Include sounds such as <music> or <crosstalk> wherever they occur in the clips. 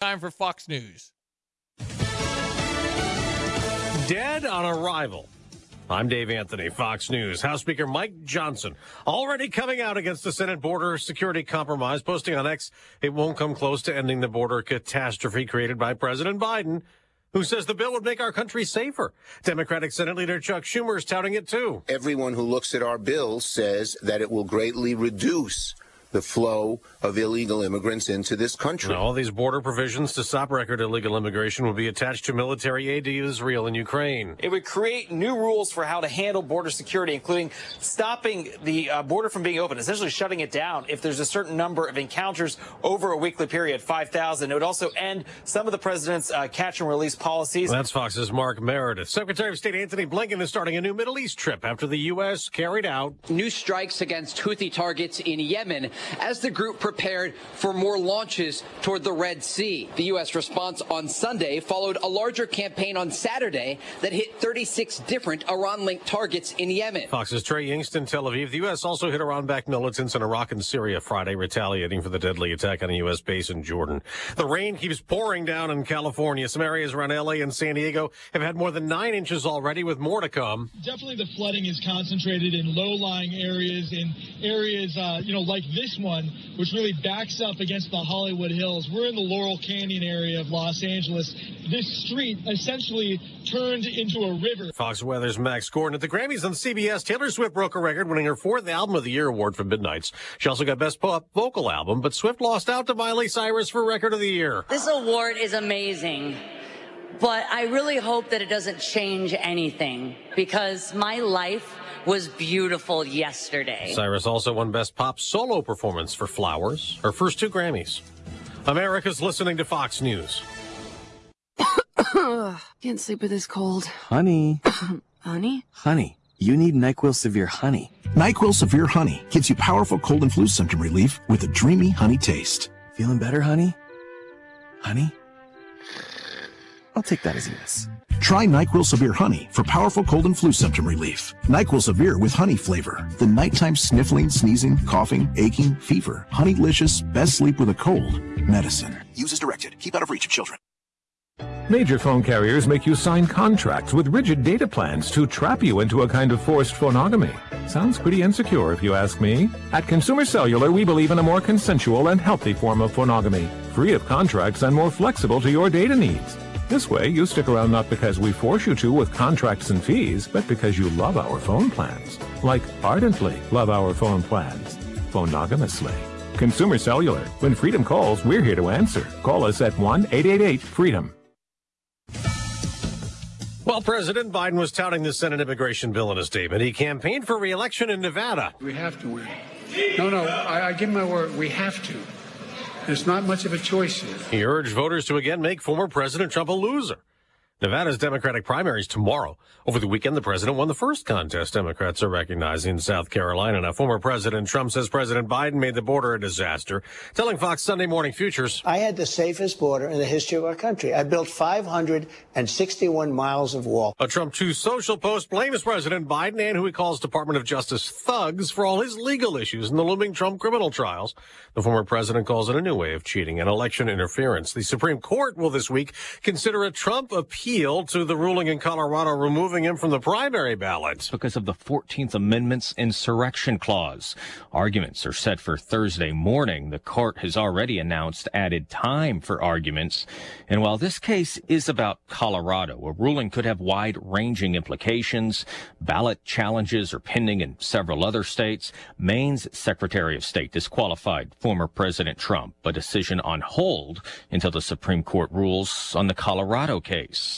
Time for Fox News. Dead on arrival. I'm Dave Anthony, Fox News. House Speaker Mike Johnson already coming out against the Senate border security compromise, posting on X, it won't come close to ending the border catastrophe created by President Biden, who says the bill would make our country safer. Democratic Senate Leader Chuck Schumer is touting it too. Everyone who looks at our bill says that it will greatly reduce the flow of illegal immigrants into this country. All these border provisions to stop record illegal immigration will be attached to military aid to Israel and Ukraine. It would create new rules for how to handle border security, including stopping the uh, border from being open, essentially shutting it down if there's a certain number of encounters over a weekly period, 5,000. It would also end some of the president's uh, catch and release policies. That's Fox's Mark Meredith. Secretary of State Antony Blinken is starting a new Middle East trip after the U.S. carried out new strikes against Houthi targets in Yemen as the group prepared for more launches toward the Red Sea. The U.S. response on Sunday followed a larger campaign on Saturday that hit 36 different Iran-linked targets in Yemen. Fox's Trey Yingst, Tel Aviv. The U.S. also hit Iran-backed militants in Iraq and Syria Friday, retaliating for the deadly attack on a U.S. base in Jordan. The rain keeps pouring down in California. Some areas around L.A. and San Diego have had more than nine inches already, with more to come. Definitely the flooding is concentrated in low-lying areas, in areas, uh, you know, like this one, which really backs up against the Hollywood Hills. We're in the Laurel Canyon area of Los Angeles. This street essentially turned into a river. Fox Weather's Max Gorden at the Grammys on CBS. Taylor Swift broke a record, winning her fourth Album of the Year award for Midnights. She also got Best Pop Vocal Album, but Swift lost out to Miley Cyrus for Record of the Year. This award is amazing. But I really hope that it doesn't change anything because my life was beautiful yesterday. Cyrus also won Best Pop Solo Performance for Flowers, her first two Grammys. America's listening to Fox News. <coughs> Can't sleep with this cold. Honey. <coughs> Honey? Honey, you need NyQuil Severe Honey. NyQuil Severe Honey gives you powerful cold and flu symptom relief with a dreamy honey taste. Feeling better, honey? Honey? I'll take that as a yes. Try NyQuil Severe Honey for powerful cold and flu symptom relief. NyQuil Severe with honey flavor. The nighttime sniffling, sneezing, coughing, aching, fever. Honeylicious, best sleep with a cold. Medicine. Use as directed. Keep out of reach of children. Major phone carriers make you sign contracts with rigid data plans to trap you into a kind of forced phonogamy. Sounds pretty insecure if you ask me. At Consumer Cellular, we believe in a more consensual and healthy form of phonogamy, free of contracts and more flexible to your data needs. This way, you stick around not because we force you to with contracts and fees, but because you love our phone plans. Like ardently love our phone plans. Phonogamously. Consumer Cellular. When freedom calls, we're here to answer. Call us at 1-888-FREEDOM. While President Biden was touting the Senate immigration bill in a statement, he campaigned for re-election in Nevada. We have to win. No, no, I, I give my word. We have to. There's not much of a choice here. He urged voters to again make former President Trump a loser. Nevada's Democratic primaries tomorrow. Over the weekend, the president won the first contest Democrats are recognizing in South Carolina. Now, former President Trump says President Biden made the border a disaster, telling Fox Sunday Morning Futures. I had the safest border in the history of our country. I built 561 miles of wall. A Trump Truth Social post blames President Biden and who he calls Department of Justice thugs for all his legal issues in the looming Trump criminal trials. The former president calls it a new way of cheating and election interference. The Supreme Court will this week consider a Trump appeal appeal to the ruling in Colorado removing him from the primary ballot. Because of the 14th Amendment's insurrection clause. Arguments are set for Thursday morning. The court has already announced added time for arguments. And while this case is about Colorado, a ruling could have wide ranging implications. Ballot challenges are pending in several other states. Maine's Secretary of State disqualified former President Trump, a decision on hold until the Supreme Court rules on the Colorado case.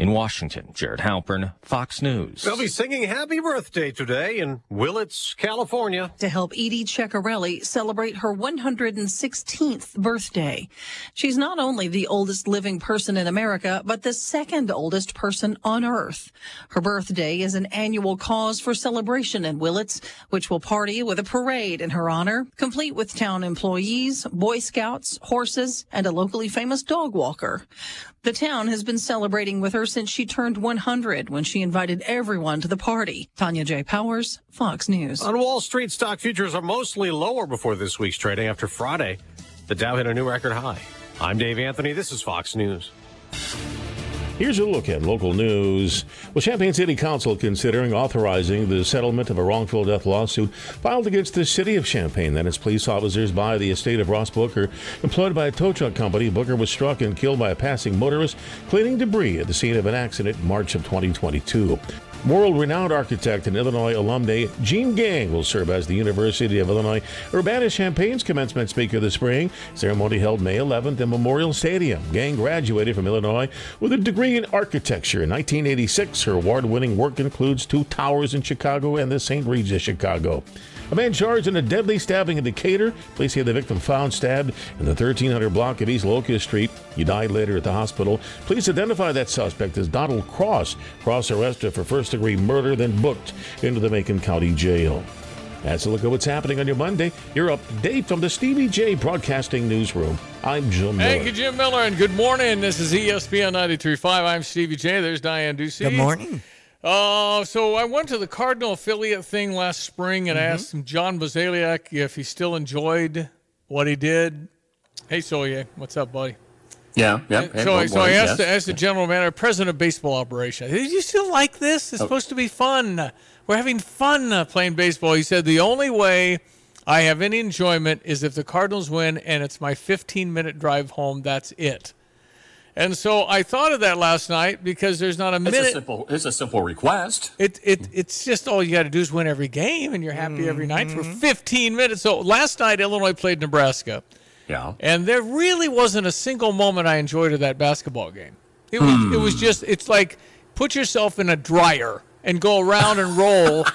In Washington, Jared Halpern, Fox News. They'll be singing Happy Birthday today in Willits, California. To help Edie Ceccarelli celebrate her 116th birthday. She's not only the oldest living person in America, but the second oldest person on Earth. Her birthday is an annual cause for celebration in Willits, which will party with a parade in her honor, complete with town employees, Boy Scouts, horses, and a locally famous dog walker. The town has been celebrating with her since she turned 100 when she invited everyone to the party. Tanya J. Powers, Fox News. On Wall Street, stock futures are mostly lower before this week's trading after Friday. The Dow hit a new record high. I'm Dave Anthony. This is Fox News. Here's a look at local news. Well, Champaign City Council considering authorizing the settlement of a wrongful death lawsuit filed against the city of Champaign and its police officers by the estate of Ross Booker, employed by a tow truck company. Booker was struck and killed by a passing motorist cleaning debris at the scene of an accident in March of 2022. World renowned architect and Illinois alumni Jeanne Gang will serve as the University of Illinois Urbana Champaign's commencement speaker this spring. Ceremony held May 11th in Memorial Stadium. Gang graduated from Illinois with a degree in architecture in 1986. Her award winning work includes two towers in Chicago and the St. Regis Chicago. A man charged in a deadly stabbing in Decatur. Police say the victim found stabbed in the 1300 block of East Locust Street. He died later at the hospital. Police identify that suspect as Donald Cross. Cross arrested for first degree murder, then booked into the Macon County Jail. That's a look at what's happening on your Monday. You're up to date from the Stevie Jay Broadcasting Newsroom. I'm Jim Miller. Thank you, Jim Miller, and good morning. This is ESPN 93.5. I'm Stevie Jay. There's Diane Ducey. Good morning. Uh, so I went to the Cardinal affiliate thing last spring and Mm-hmm. Asked John Mozeliak if he still enjoyed what he did. Hey, Soye, what's up, buddy? Yeah, yeah. Hey, so, well, so I asked, yes. asked the general manager, president of baseball operation, did you still like this? It's Oh. supposed to be fun. We're having fun uh, playing baseball. He said, the only way I have any enjoyment is if the Cardinals win and it's my 15 minute drive home. That's it. And so I thought of that last night because there's not a It's minute. a simple. It's a simple request. It, it it's just all you got to do is win every game, and you're happy every night for Mm-hmm. 15 minutes. So last night Illinois played Nebraska, Yeah. and there really wasn't a single moment I enjoyed of that basketball game. It was it was hmm. just it's like put yourself in a dryer and go around and roll. <laughs>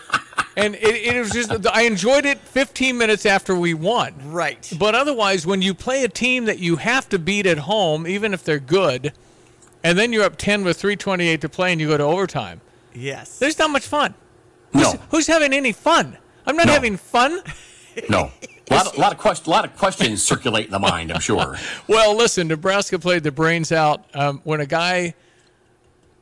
And it, it was just, I enjoyed it 15 minutes after we won. Right. But otherwise, when you play a team that you have to beat at home, even if they're good, and then you're up 10 with 328 to play and you go to overtime, Yes. there's not much fun. No. Who's, who's having any fun? I'm not No. having fun. No. <laughs> A lot, a lot of quest, lot of questions circulate in the mind. I'm sure. <laughs> Well, listen, Nebraska played the brains out um, when a guy,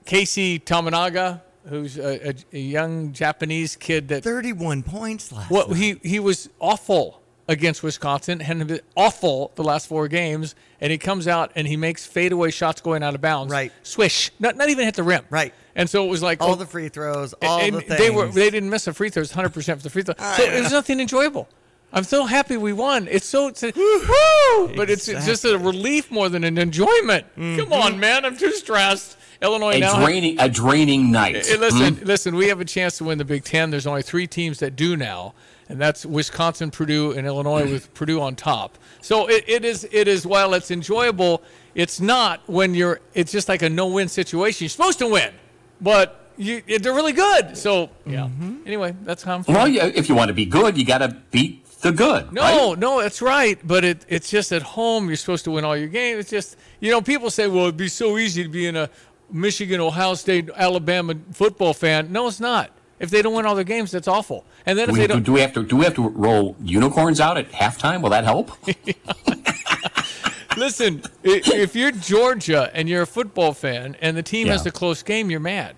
Casey Tominaga, who's a, a, a young Japanese kid that 31 points last. well, he he was awful against Wisconsin and been awful the last four games, and he comes out and he makes fadeaway shots going out of bounds. Right. swish, not not even hit the rim. Right. And so it was like All oh, the free throws, all and the things. they were they didn't miss a free throws, hundred percent for the free throw. <laughs> So it was nothing enjoyable. I'm so happy we won. It's so it's a, <gasps> woo, but it's, it's just a relief more than an enjoyment. Come on, man, I'm too stressed. Illinois a now. draining, a draining night. Hey, listen, Hmm? listen. We have a chance to win the Big Ten. There's only three teams that do now, and that's Wisconsin, Purdue, and Illinois, with <clears throat> Purdue on top. So it, it is. It is. While it's enjoyable, it's not when you're. It's just like a no-win situation. You're supposed to win, but you, they're really good. So yeah. Anyway, that's how I'm. feeling. Well, yeah, if you want to be good, you got to beat the good. No, right? no, that's right. But it, it's just at home. You're supposed to win all your games. It's just, you know, people say, well, it'd be so easy to be in a Michigan, Ohio State, Alabama football fan. No, it's not. If they don't win all their games, that's awful. And then Do if we, they do, don't, do we have to? Do we have to roll unicorns out at halftime? Will that help? <laughs> listen, if you're Georgia and you're a football fan and the team Yeah. has a close game, you're mad.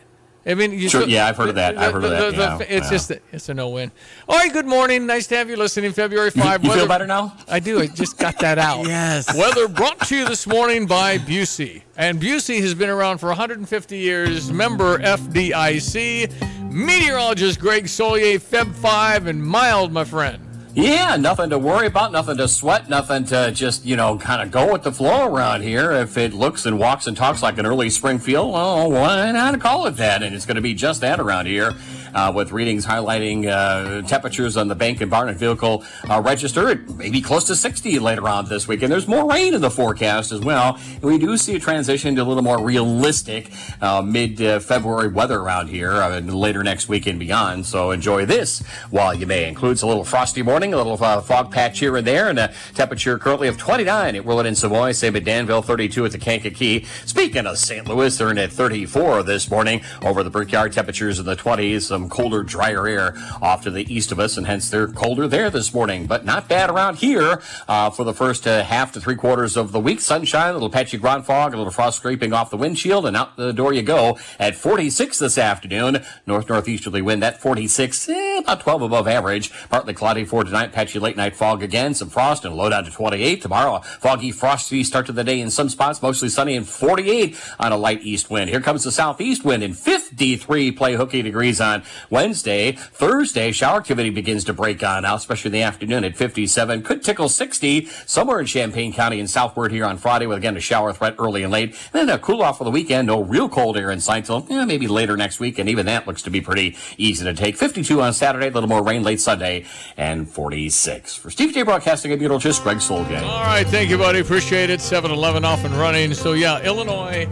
I mean, you Sure, still- yeah, I've heard of that. I've heard of that, yeah, it's yeah. just a, it's a no-win. All right, good morning. Nice to have you listening. February five. you feel Weather- better now? I do. I just got that out. <laughs> Yes. Weather brought to you this morning by Busey. And Busey has been around for 150 years, member FDIC. Meteorologist Greg Soulje, Feb 5, and mild, my friend. Yeah, nothing to worry about, nothing to sweat, nothing to just, you know, kind of go with the flow around here. If it looks and walks and talks like an early spring field, well, why not call it that? And it's going to be just that around here. Uh, with readings highlighting uh, temperatures on the bank and barn and vehicle uh, register, it may close to 60 later on this week. And there's more rain in the forecast as well. And we do see a transition to a little more realistic uh, mid February weather around here uh, later next week and beyond. So enjoy this while you may. Includes a little frosty morning, a little uh, fog patch here and there, and a temperature currently of 29 at Willard and Savoy, same at Danville, 32 at the Kankakee. Speaking of St. Louis, they're in at 34 this morning over the Brickyard temperatures in the 20s. Some some colder, drier air off to the east of us, and hence they're colder there this morning. But not bad around here uh, for the first uh, half to three quarters of the week. Sunshine, a little patchy ground fog, a little frost scraping off the windshield, and out the door you go at 46 this afternoon. North northeasterly wind at 46, eh, about 12 above average. Partly cloudy for tonight, patchy late night fog again, some frost and low down to 28. Tomorrow, foggy, frosty start to the day in some spots, mostly sunny and 48 on a light east wind. Here comes the southeast wind in 53 play hooky degrees on Wednesday. Thursday, shower activity begins to break on out, especially in the afternoon at 57. Could tickle 60 somewhere in Champaign County and southward here on Friday with again a shower threat early and late. And then a cool off for the weekend. No real cold air in sight till maybe later next week. And even that looks to be pretty easy to take. 52 on Saturday, a little more rain late Sunday, and 46. For Steve J Broadcasting at Beetlejuice, Greg Soulje. All right, thank you, buddy. Appreciate it. 7 11 off and running. So, yeah, Illinois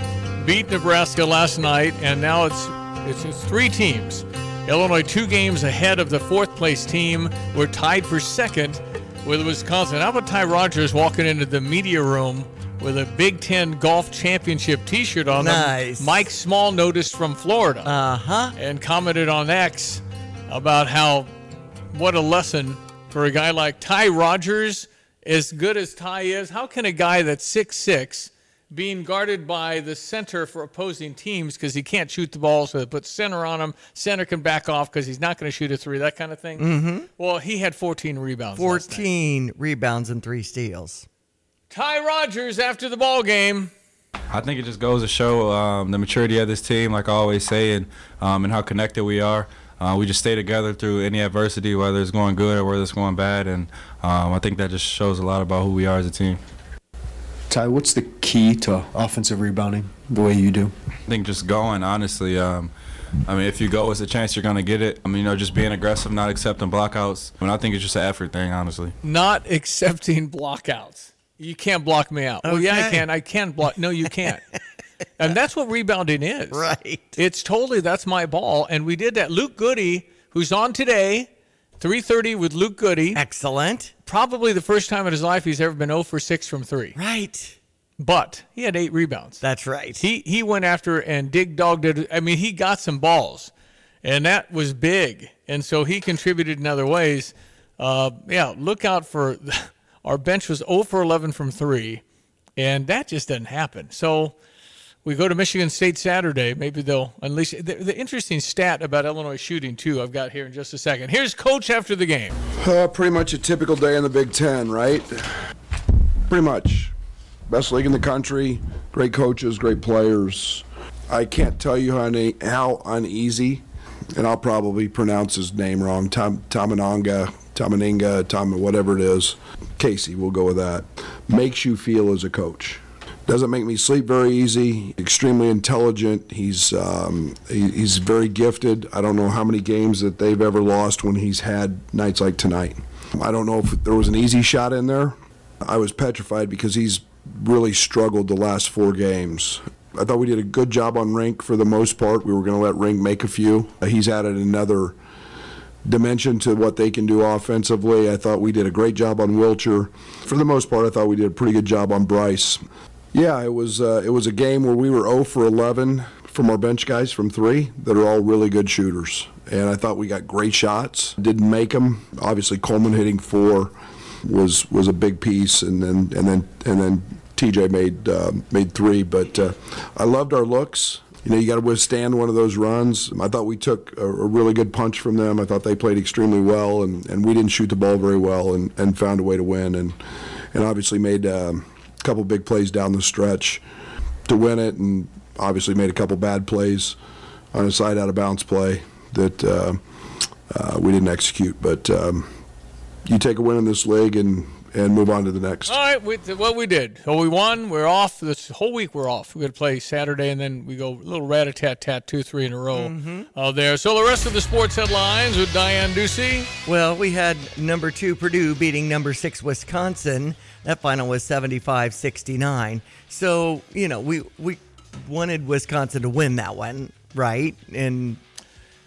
beat Nebraska last night, and now it's, it's, it's three teams. Illinois two games ahead of the fourth place team. We're tied for second with Wisconsin. How about Ty Rodgers walking into the media room with a Big Ten Golf Championship T-shirt on? Nice. Them. Mike Small noticed from Florida. Uh huh. And commented on X about how what a lesson for a guy like Ty Rodgers. As good as Ty is, how can a guy that's six six being guarded by the center for opposing teams because he can't shoot the ball, so they put center on him. Center can back off because he's not going to shoot a three, that kind of thing. Mhm. Well, he had 14 rebounds. last night. 14 rebounds and three steals. Ty Rodgers after the ball game. I think it just goes to show um, the maturity of this team, like I always say, and um, and how connected we are. Uh, we just stay together through any adversity, whether it's going good or whether it's going bad, and um, I think that just shows a lot about who we are as a team. Ty, what's the key to offensive rebounding the way you do? I think just going, honestly. Um, I mean, if you go, it's a chance you're going to get it. I mean, you know, just being aggressive, not accepting blockouts. I mean, I think it's just an effort thing, honestly. Not <laughs> accepting blockouts. You can't block me out. Well, yeah, I Okay. can. I can block. No, you can't. and <laughs> that's what rebounding is. Right. It's totally that's my ball, and we did that. Luke Goode, who's on today, three thirty with Luke Goode. Excellent. Probably the first time in his life he's ever been zero for six from three. Right. But he had eight rebounds. That's right. He he went after and dig dogged it. I mean, he got some balls, and that was big. And so he contributed in other ways. Uh, yeah, look out for <laughs> our bench was 0 for 11 from three, and that just doesn't happen. So we go to Michigan State Saturday. Maybe they'll unleash the, the interesting stat about Illinois shooting too. I've got here in just a second. Here's coach after the game. Uh, pretty much a typical day in the Big Ten, right? Pretty much. Best league in the country, great coaches, great players. I can't tell you how, how uneasy, and I'll probably pronounce his name wrong, Tom, Tomananga, Tomaninga, Tom, whatever it is. Casey, we'll go with that. Makes you feel as a coach. Doesn't make me sleep very easy. Extremely intelligent. He's um, he, he's very gifted. I don't know how many games that they've ever lost when he's had nights like tonight. I don't know if there was an easy shot in there. I was petrified because he's really struggled the last four games. I thought we did a good job on Rienk for the most part. We were going to let Rienk make a few. He's added another dimension to what they can do offensively. I thought we did a great job on Wilcher. For the most part, I thought we did a pretty good job on Brice. Yeah, it was uh, it was a game where we were 0 for 11 from our bench guys from three that are all really good shooters, and I thought we got great shots. Didn't make them. Obviously, Coleman hitting four was was a big piece, and then and then and then TJ made uh, made three. But uh, I loved our looks. You know, you got to withstand one of those runs. I thought we took a, a really good punch from them. I thought they played extremely well, and, and we didn't shoot the ball very well, and, and found a way to win, and and obviously made um, couple big plays down the stretch to win it, and obviously made a couple bad plays on a side out of bounds play that uh, uh, we didn't execute. But um, you take a win in this league and and move on to the next. All right, we, what we did. So we won. We're off. This whole week we're off. We're going to play Saturday, and then we go a little rat a tat tat, two, three in a row Mhm. uh, there. So the rest of the sports headlines with Diane Ducey. Well, we had number two Purdue beating number six Wisconsin. That final was 75 69. So, you know, we, we wanted Wisconsin to win that one, right? And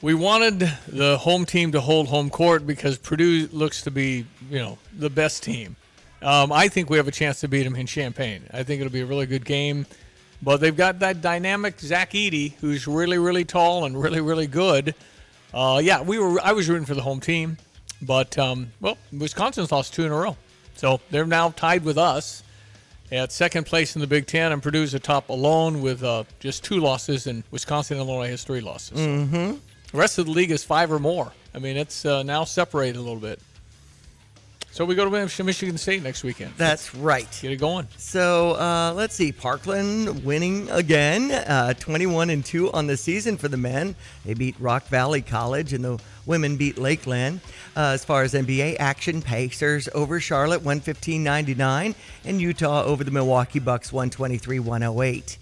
We wanted the home team to hold home court because Purdue looks to be, you know, the best team. Um, I think we have a chance to beat them in Champaign. I think it'll be a really good game. But they've got that dynamic Zach Edey, who's really, really tall and really, really good. Uh, yeah, we were. I was rooting for the home team, but um, well, Wisconsin's lost two in a row, so they're now tied with us at second place in the Big Ten, and Purdue's atop alone with uh, just two losses, and Wisconsin and Illinois has three losses. Mm-hmm. The rest of the league is five or more. I mean, it's uh, now separated a little bit. So we go to Michigan State next weekend. That's right. Get it going. So uh, let's see. Parkland winning again, uh, 21 and 2 on the season for the men. They beat Rock Valley College, and the women beat Lakeland. Uh, as far as NBA action, Pacers over Charlotte 115 99, and Utah over the Milwaukee Bucks 123 108.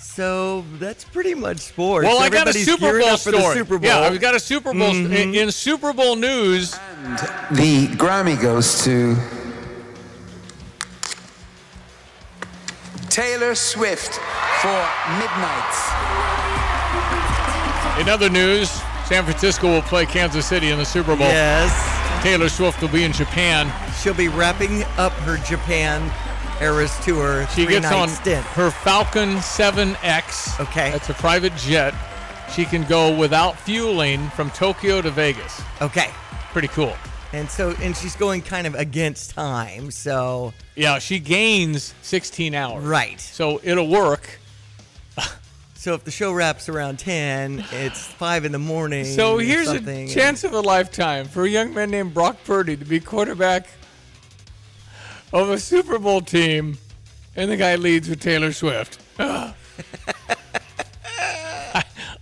So that's pretty much sports. Well, I got a Super Bowl for the story. Super Bowl. Yeah, we got a Super Bowl Mhm. in, in Super Bowl news. The Grammy goes to Taylor Swift for Midnights. In other news, San Francisco will play Kansas City in the Super Bowl. Yes. Taylor Swift will be in Japan. She'll be wrapping up her Japan Eras Tour. She gets on stint. her Falcon 7X. Okay. That's a private jet. She can go without fueling from Tokyo to Vegas. Okay. Pretty cool. And so, and she's going kind of against time. So, Yeah, she gains 16 hours. Right. So it'll work. so if the show wraps around 10, it's 5 in the morning. So here's a chance of a lifetime for a young man named Brock Purdy to be quarterback of a Super Bowl team, and the guy leads with Taylor Swift. <laughs> I,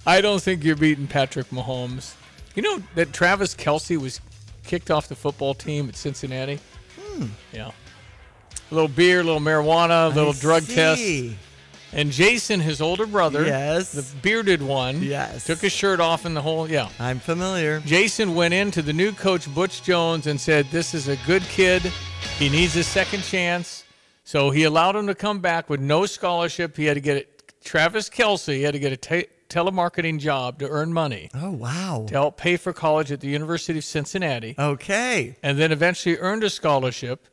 I don't think you're beating Patrick Mahomes. You know that Travis Kelce was kicked off the football team at Cincinnati? Hmm. Yeah. A little beer, a little marijuana, a little I drug test. And Jason, his older brother, Yes. the bearded one, Yes. took his shirt off in the whole, yeah. I'm familiar. Jason went into the new coach, Butch Jones, and said, This is a good kid. He needs a second chance. So he allowed him to come back with no scholarship. He had to get it. Travis Kelce had to get a telemarketing job to earn money Oh, wow. to help pay for college at the University of Cincinnati. Okay. And then eventually earned a scholarship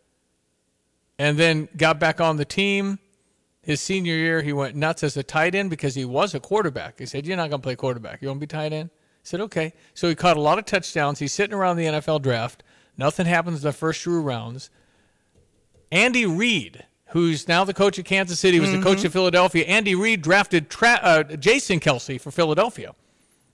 and then got back on the team. His senior year, he went nuts as a tight end because he was a quarterback. He said, You're not going to play quarterback. You want to be tight end? I said, Okay. So he caught a lot of touchdowns. He's sitting around the NFL draft. Nothing happens the first two rounds. Andy Reid, who's now the coach of Kansas City, was the coach of Philadelphia. Andy Reid drafted Tra- uh, Jason Kelce for Philadelphia.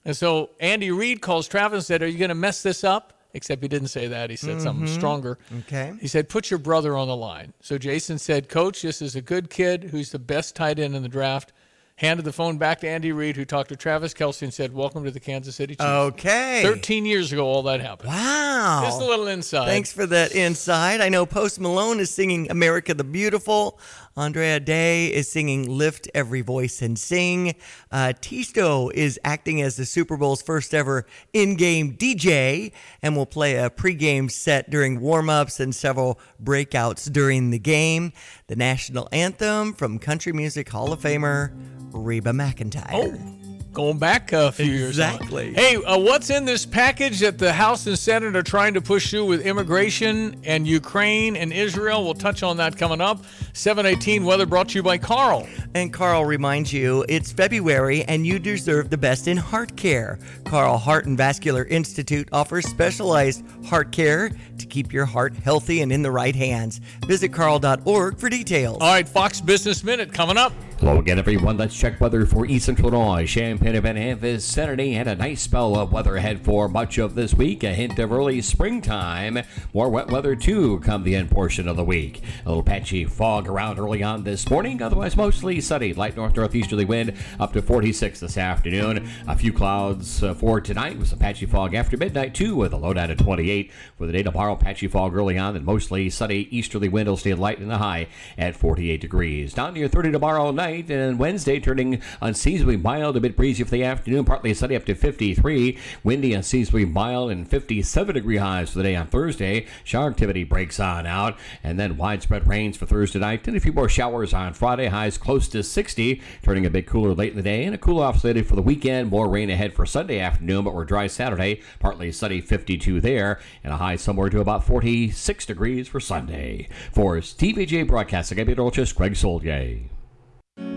And so Andy Reid calls Travis and said, Are you going to mess this up? Except he didn't say that. He said something Mhm. stronger. Okay. He said, Put your brother on the line. So Jason said, Coach, this is a good kid who's the best tight end in the draft. Handed the phone back to Andy Reid, who talked to Travis Kelce and said, Welcome to the Kansas City Chiefs. Okay. 13 years ago, all that happened. Wow. Just a little inside. Thanks for that insight. I know Post Malone is singing America the Beautiful. Andra Day is singing Lift Every Voice and Sing. Uh, Tiësto is acting as the Super Bowl's first ever in game DJ and will play a pregame set during warm ups and several breakouts during the game. The national anthem from Country Music Hall of Famer Reba McEntire. Oh, going back a few years. on. Exactly. Hey, uh, what's in this package that the House and Senate are trying to push through with immigration and Ukraine and Israel? We'll touch on that coming up. 718 weather brought to you by Carle. And Carle reminds you it's February and you deserve the best in heart care. Carle Heart and Vascular Institute offers specialized heart care to keep your heart healthy and in the right hands. Visit carle.org for details. All right, Fox Business Minute coming up. Hello again, everyone. Let's check weather for East Central Illinois. Champaign and Van Saturday had a nice spell of weather ahead for much of this week. A hint of early springtime. More wet weather, too, come the end portion of the week. A little patchy fog around early on this morning. Otherwise, mostly sunny. Light north northeasterly wind up to 46 this afternoon. A few clouds uh, for tonight with some patchy fog after midnight, too, with a low down at 28. For the day tomorrow, patchy fog early on and mostly sunny easterly wind will stay light and a high at 48 degrees. Down near 30 tomorrow night and Wednesday turning unseasonably mild, a bit breezy for the afternoon, partly sunny up to 53. Windy, unseasonably mild, and 57 degree highs for the day on Thursday. Shower activity breaks on out, and then widespread rains for Thursday night, and a few more showers on Friday. Highs close to 60, turning a bit cooler late in the day, and a cool off slated for the weekend. More rain ahead for Sunday afternoon, but we're dry Saturday, partly sunny 52 there, and a high somewhere to about 46 degrees for Sunday. For TVJ Broadcasting, I'm meteorologist Greg Soulje.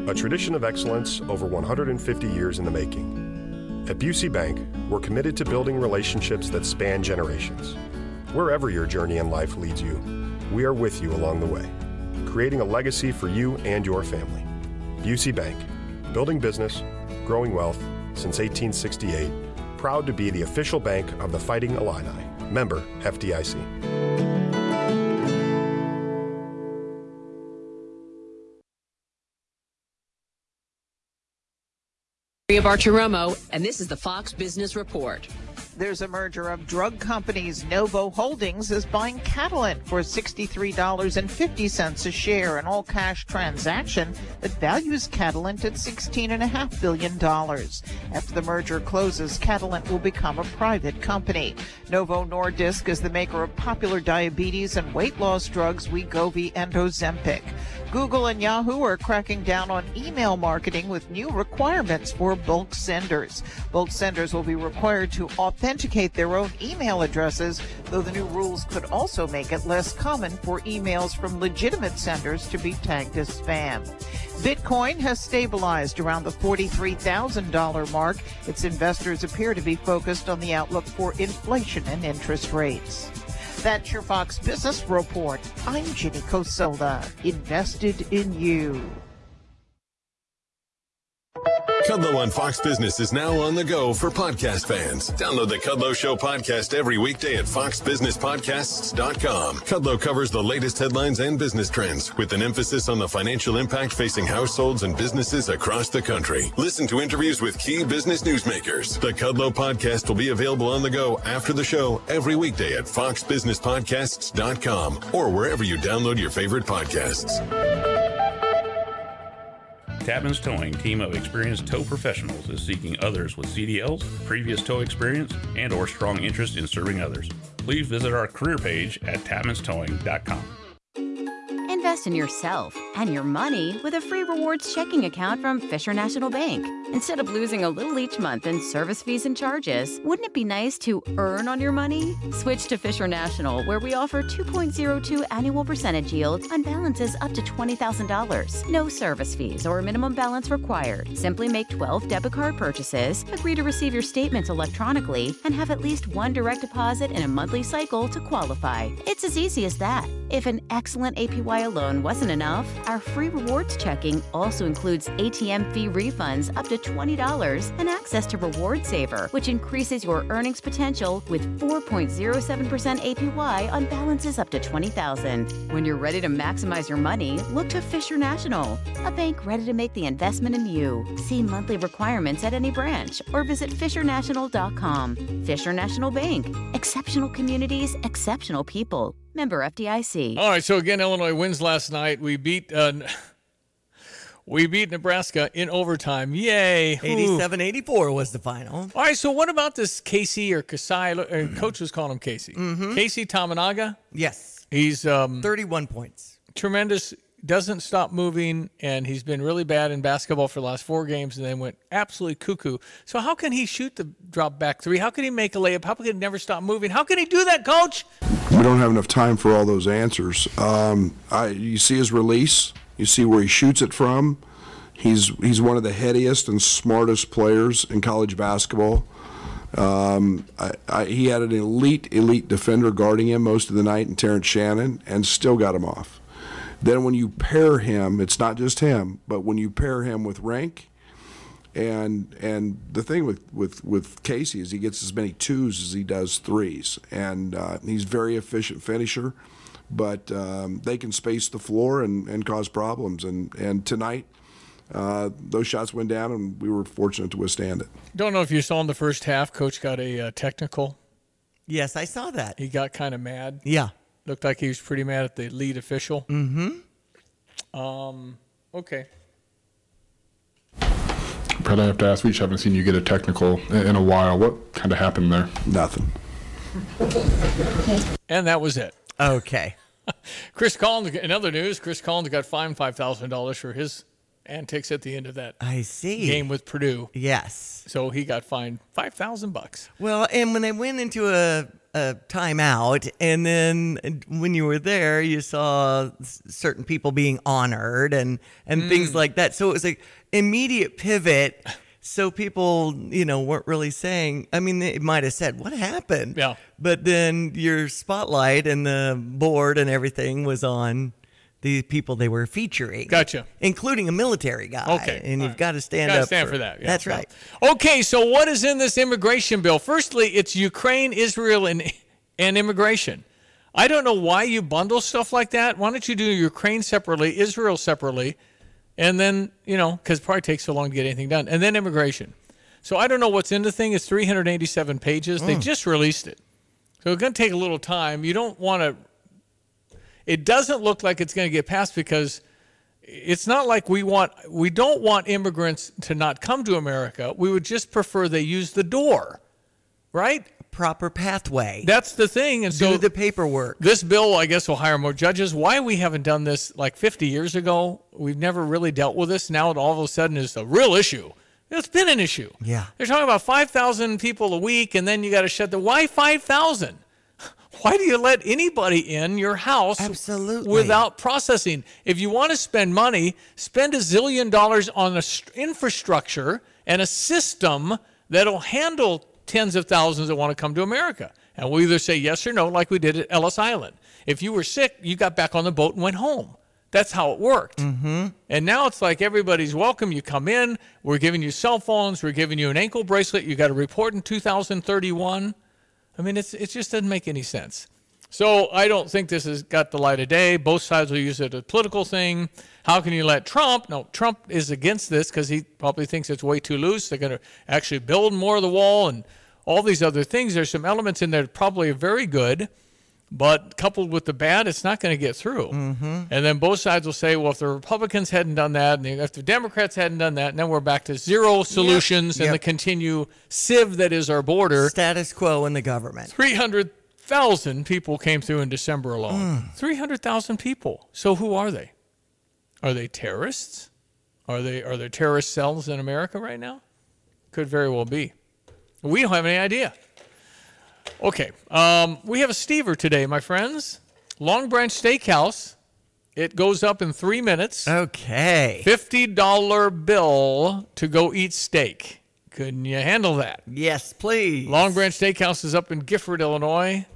A tradition of excellence over 150 years in the making. At Busey Bank, we're committed to building relationships that span generations. Wherever your journey in life leads you, we are with you along the way, creating a legacy for you and your family. Busey Bank, building business, growing wealth since 1868, proud to be the official bank of the Fighting Illini. Member FDIC. Maria Bartiromo, and this is the Fox Business Report. There's a merger of drug companies. Novo Holdings is buying Catalent for $63.50 a share, an all cash transaction that values Catalent at $16.5 billion. After the merger closes, Catalent will become a private company. Novo Nordisk is the maker of popular diabetes and weight loss drugs Wegovy and Ozempic. Google and Yahoo are cracking down on email marketing with new requirements for bulk senders. Bulk senders will be required to authenticate their own email addresses, though the new rules could also make it less common for emails from legitimate senders to be tagged as spam. Bitcoin has stabilized around the $43,000 mark. Its investors appear to be focused on the outlook for inflation and interest rates. That's your Fox Business Report. I'm Ginny Cosola, invested in you. Kudlow on Fox Business is now on the go for podcast fans. Download the Kudlow Show podcast every weekday at foxbusinesspodcasts.com. Kudlow covers the latest headlines and business trends with an emphasis on the financial impact facing households and businesses across the country. Listen to interviews with key business newsmakers. The Kudlow podcast will be available on the go after the show every weekday at foxbusinesspodcasts.com or wherever you download your favorite podcasts. Tapman's Towing team of experienced tow professionals is seeking others with CDLs, previous tow experience, and or strong interest in serving others. Please visit our career page at tapmanstowing.com. Invest in yourself and your money with a free rewards checking account from Fisher National Bank. Instead of losing a little each month in service fees and charges, wouldn't it be nice to earn on your money? Switch to Fisher National, where we offer 2.02 annual percentage yield on balances up to $20,000. No service fees or minimum balance required. Simply make 12 debit card purchases, agree to receive your statements electronically, and have at least one direct deposit in a monthly cycle to qualify. It's as easy as that. If an excellent APY alone wasn't enough, our free rewards checking also includes ATM fee refunds up to $20 and access to Reward Saver, which increases your earnings potential with 4.07% APY on balances up to 20,000. When you're ready to maximize your money, look to Fisher National, a bank ready to make the investment in you. See monthly requirements at any branch or visit fishernational.com. Fisher National Bank. Exceptional communities, exceptional people. Member FDIC. All right, so again, Illinois wins last night. We beat uh, we beat Nebraska in overtime. Yay! 87-84 was the final. All right, so what about this Casey or Kasai? Or coach was calling him Casey. Mhm. Casey Tominaga. Yes. He's um, 31 points. Tremendous. Doesn't stop moving, and he's been really bad in basketball for the last four games, and then went absolutely cuckoo. So how can he shoot the drop back three? How can he make a layup? How can he never stop moving? How can he do that, coach? We don't have enough time for all those answers. Um, I, you see his release. You see where he shoots it from. He's he's one of the headiest and smartest players in college basketball. Um, I, I, he had an elite elite defender guarding him most of the night in Terrence Shannon, and still got him off. Then when you pair him, it's not just him, but when you pair him with Rienk, and and the thing with, with, with Casey is he gets as many twos as he does threes, and uh, he's very efficient finisher. But um, they can space the floor and, and cause problems. And and tonight, uh, those shots went down, and we were fortunate to withstand it. Don't know if you saw in the first half, coach got a uh, technical. Yes, I saw that. He got kind of mad. Yeah. Looked like he was pretty mad at the lead official. Mm-hmm. Um. Okay. Brad, I have to ask, we just haven't seen you get a technical in in a while. What kind of happened there? Nothing. <laughs> And that was it. Okay. <laughs> Chris Collins. In other news, Chris Collins got fined five thousand dollars for his antics at the end of that I see. game with Purdue. Yes. So he got fined five thousand bucks. Well, and when they went into a, a timeout, and then when you were there, you saw certain people being honored and and things Mm. like that. So it was like immediate pivot So people, you know, weren't really saying. I mean, they might have said, "What happened?" Yeah. But then your spotlight and the board and everything was on the people they were featuring. Gotcha. Including a military guy. Okay. And you've got to stand Gotta up stand for, that. yeah. That's right. Okay, so what is in this immigration bill? Firstly, it's Ukraine, Israel, and and immigration. I don't know why you bundle stuff like that. Why don't you do Ukraine separately, Israel separately, and then you know because it probably takes so long to get anything done, and then immigration. So I don't know what's in the thing. It's 387 pages. They Mm. just released it, so it's going to take a little time. You don't want to. It doesn't look like it's going to get passed because it's not like we want we don't want immigrants to not come to America. We would just prefer they use the door, right? Proper pathway. That's the thing. And so Do the paperwork. This bill, I guess, will hire more judges. Why we haven't done this like 50 years ago? We've never really dealt with this. Now it all of a sudden is a real issue. It's been an issue. Yeah. They're talking about 5,000 people a week, and then you got to shut the. Why 5,000? Why do you let anybody in your house Absolutely. without processing? If you want to spend money, spend a zillion dollars on a st- infrastructure and a system that'll handle tens of thousands that want to come to America. And we'll either say yes or no, like we did at Ellis Island. If you were sick, you got back on the boat and went home. That's how it worked. Mm-hmm. And now it's like everybody's welcome. You come in, we're giving you cell phones, we're giving you an ankle bracelet. You got to report in 2031. I mean, it's it just doesn't make any sense. So I don't think this has got the light of day. Both sides will use it as a political thing. How can you let Trump? No, Trump is against this because he probably thinks it's way too loose. They're going to actually build more of the wall and all these other things. There's some elements in there that probably are very good, but coupled with the bad, it's not going to get through. Mm-hmm. And then both sides will say, well, if the Republicans hadn't done that, and if the Democrats hadn't done that, and then we're back to zero solutions and Yep. the continue sieve that is our border. Status quo in the government. 300,000 people came through in December alone. 300,000 people. So who are they? Are they terrorists? Are they are there terrorist cells in America right now? Could very well be. We don't have any idea. Okay, um, we have a Stever today, my friends. Long Branch Steakhouse. It goes up in three minutes. Okay. Fifty dollar bill to go eat steak. Couldn't you handle that? Yes, please. Long Branch Steakhouse is up in Gifford, Illinois.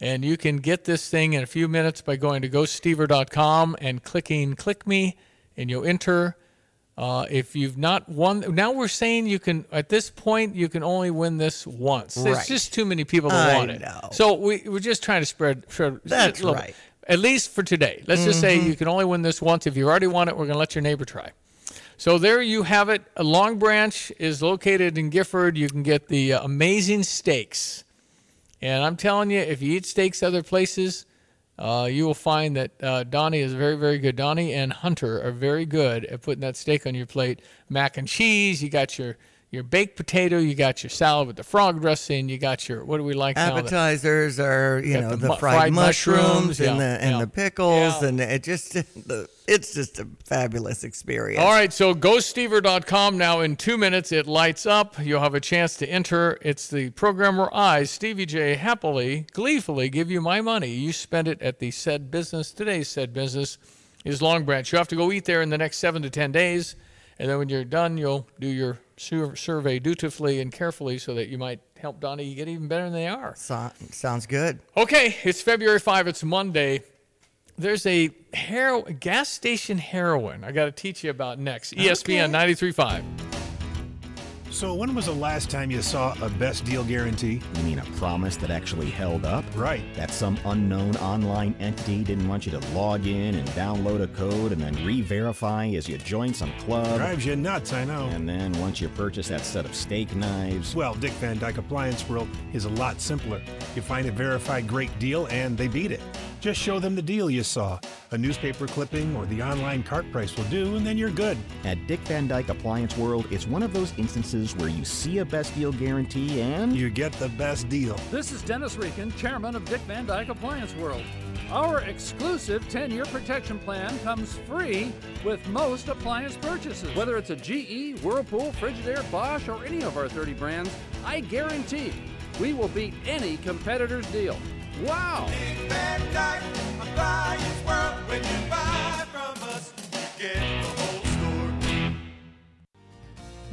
And you can get this thing in a few minutes by going to ghoststever.com and clicking click me, and you'll enter. Uh, if you've not won, now we're saying you can, at this point, you can only win this once. There's Right. just too many people to I want it. know. So we, we're just trying to spread. spread That's right. At least for today. Let's just say Mhm. you can only win this once. If you already won it, we're going to let your neighbor try. So there you have it. A Long Branch is located in Gifford. You can get the uh, amazing steaks. And I'm telling you, if you eat steaks other places, uh, you will find that uh, Donnie is very, very good. Donnie and Hunter are very good at putting that steak on your plate. Mac and cheese. You got your your baked potato. You got your salad with the frog dressing. You got your what do we like Appetizers are, you know, the the, fried, fried mushrooms, mushrooms, and yeah, the and yeah. the pickles, Yeah. and it just the, <laughs> it's just a fabulous experience. All right, so ghoststever.com now in two minutes it lights up. You'll have a chance to enter. It's the program where I, Stevie Jay, happily, gleefully give you my money. You spend it at the said business. Today's said business is Long Branch. You have to go eat there in the next seven to ten days, and then when you're done, you'll do your sur- survey dutifully and carefully so that you might help Donnie get even better than they are. So, sounds good. Okay, it's February 5. It's Monday. There's a hero- gas station heroin I got to teach you about next. E ESPN 93.5. So, when was the last time you saw a best deal guarantee? You mean a promise that actually held up? Right. That some unknown online entity didn't want you to log in and download a code and then re verify as you join some club. Drives you nuts, I know. And then once you purchase that set of steak knives. Well, Dick Van Dyke Appliance World is a lot simpler. You find a verified great deal and they beat it. Just show them the deal you saw. A newspaper clipping or the online cart price will do, and then you're good. At Dick Van Dyke Appliance World, it's one of those instances where you see a best deal guarantee and. You get the best deal. This is Dennis Reekin, chairman of Dick Van Dyke Appliance World. Our exclusive 10 year protection plan comes free with most appliance purchases. Whether it's a GE, Whirlpool, Frigidaire, Bosch, or any of our 30 brands, I guarantee we will beat any competitor's deal. Wow!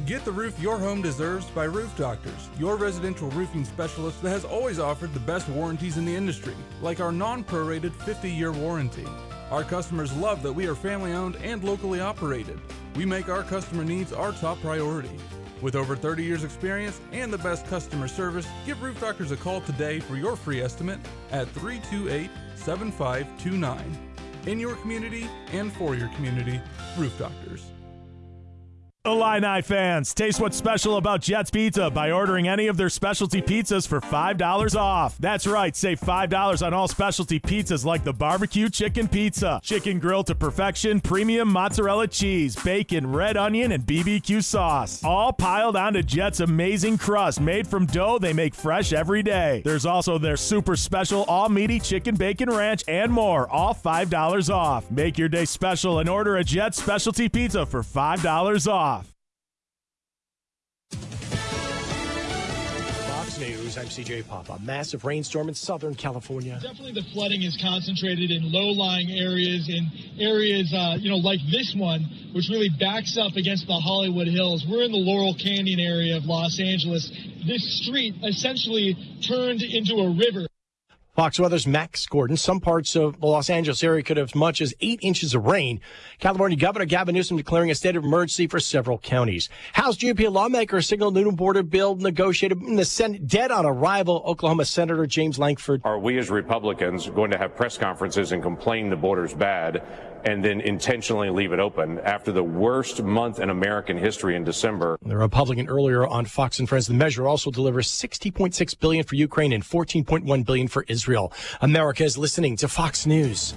Get the roof your home deserves by Roof Doctors, your residential roofing specialist that has always offered the best warranties in the industry, like our non prorated 50 year warranty. Our customers love that we are family owned and locally operated. We make our customer needs our top priority. With over 30 years' experience and the best customer service, give Roof Doctors a call today for your free estimate at 328 7529. In your community and for your community, Roof Doctors. Illini fans, taste what's special about Jets Pizza by ordering any of their specialty pizzas for $5 off. That's right, save $5 on all specialty pizzas like the barbecue chicken pizza, chicken grilled to perfection, premium mozzarella cheese, bacon, red onion, and BBQ sauce. All piled onto Jets' amazing crust made from dough they make fresh every day. There's also their super special all meaty chicken bacon ranch and more, all $5 off. Make your day special and order a Jets specialty pizza for $5 off. News, I'm CJ Papa. Massive rainstorm in Southern California. Definitely the flooding is concentrated in low-lying areas, in areas, uh, you know, like this one, which really backs up against the Hollywood Hills. We're in the Laurel Canyon area of Los Angeles. This street essentially turned into a river. Fox Weather's Max Gorden. Some parts of the Los Angeles area could have as much as eight inches of rain. California Governor Gavin Newsom declaring a state of emergency for several counties. House GOP lawmakers signaled new border bill negotiated in the Senate dead on arrival. Oklahoma Senator James Lankford. Are we as Republicans going to have press conferences and complain the border's bad and then intentionally leave it open after the worst month in American history in December? The Republican earlier on Fox and Friends. The measure also delivers 60.6 billion for Ukraine and 14.1 billion for Israel. America is listening to Fox News.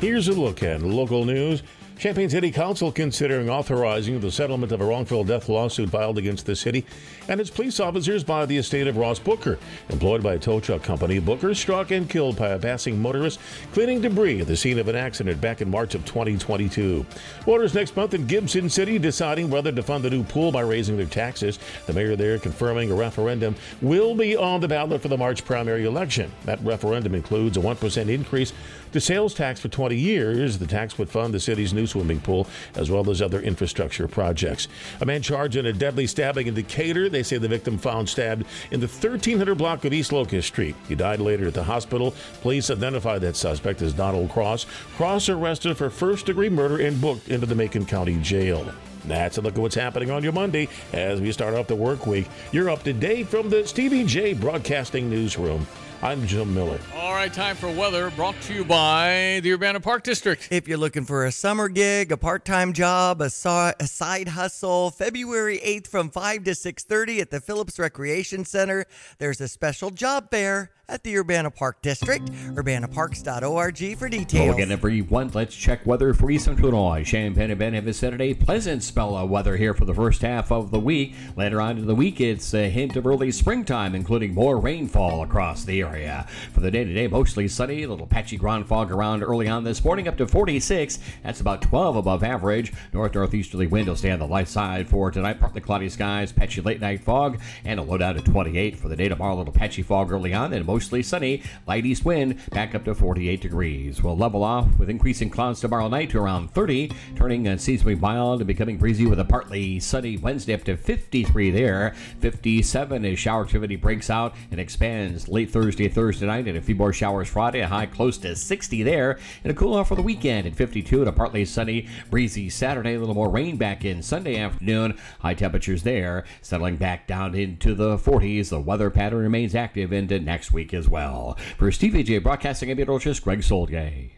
Here's a look at local news. Champaign City Council considering authorizing the settlement of a wrongful death lawsuit filed against the city and its police officers by the estate of Ross Booker. Employed by a tow truck company, Booker struck and killed by a passing motorist cleaning debris at the scene of an accident back in March of 2022. Voters next month in Gibson City deciding whether to fund the new pool by raising their taxes. The mayor there confirming a referendum will be on the ballot for the March primary election. That referendum includes a 1% increase to sales tax for 20 years. The tax would fund the city's new swimming pool as well as other infrastructure projects. A man charged in a deadly stabbing in Decatur. They say the victim found stabbed in the 1300 block of East Locust Street. He died later at the hospital. Police identified that suspect as Donald Cross. Cross arrested for first degree murder and booked into the Macon County Jail. That's a look at what's happening on your Monday as we start off the work week. You're up to date from the Stevie Jay Broadcasting Newsroom. I'm Jim Miller. All right, time for weather brought to you by the Urbana Park District. If you're looking for a summer gig, a part-time job, a, so- a side hustle, February 8th from 5 to 6:30 at the Phillips Recreation Center, there's a special job fair at the Urbana Park District. UrbanaParks.org for details. Well, again, everyone, let's check weather for East Central Illinois. Champaign and Ben vicinity. Pleasant spell of weather here for the first half of the week. Later on in the week, it's a hint of early springtime, including more rainfall across the area. For the day today, mostly sunny. A little patchy ground fog around early on this morning, up to 46. That's about 12 above average. North northeasterly wind will stay on the light side for tonight. Partly cloudy skies, patchy late night fog, and a low down to 28 for the day tomorrow. A little patchy fog early on, and mostly sunny. Light east wind back up to 48 degrees. We'll level off with increasing clouds tomorrow night to around 30, turning seasonally mild and becoming breezy with a partly sunny Wednesday up to 53 there. 57 as shower activity breaks out and expands late Thursday, Thursday night, and a few more showers Friday. A high close to 60 there, and a cool off for the weekend at 52 and a partly sunny, breezy Saturday. A little more rain back in Sunday afternoon. High temperatures there, settling back down into the 40s. The weather pattern remains active into next week as well. For Stevie Jay Broadcasting in Beatrice, Greg Soulje.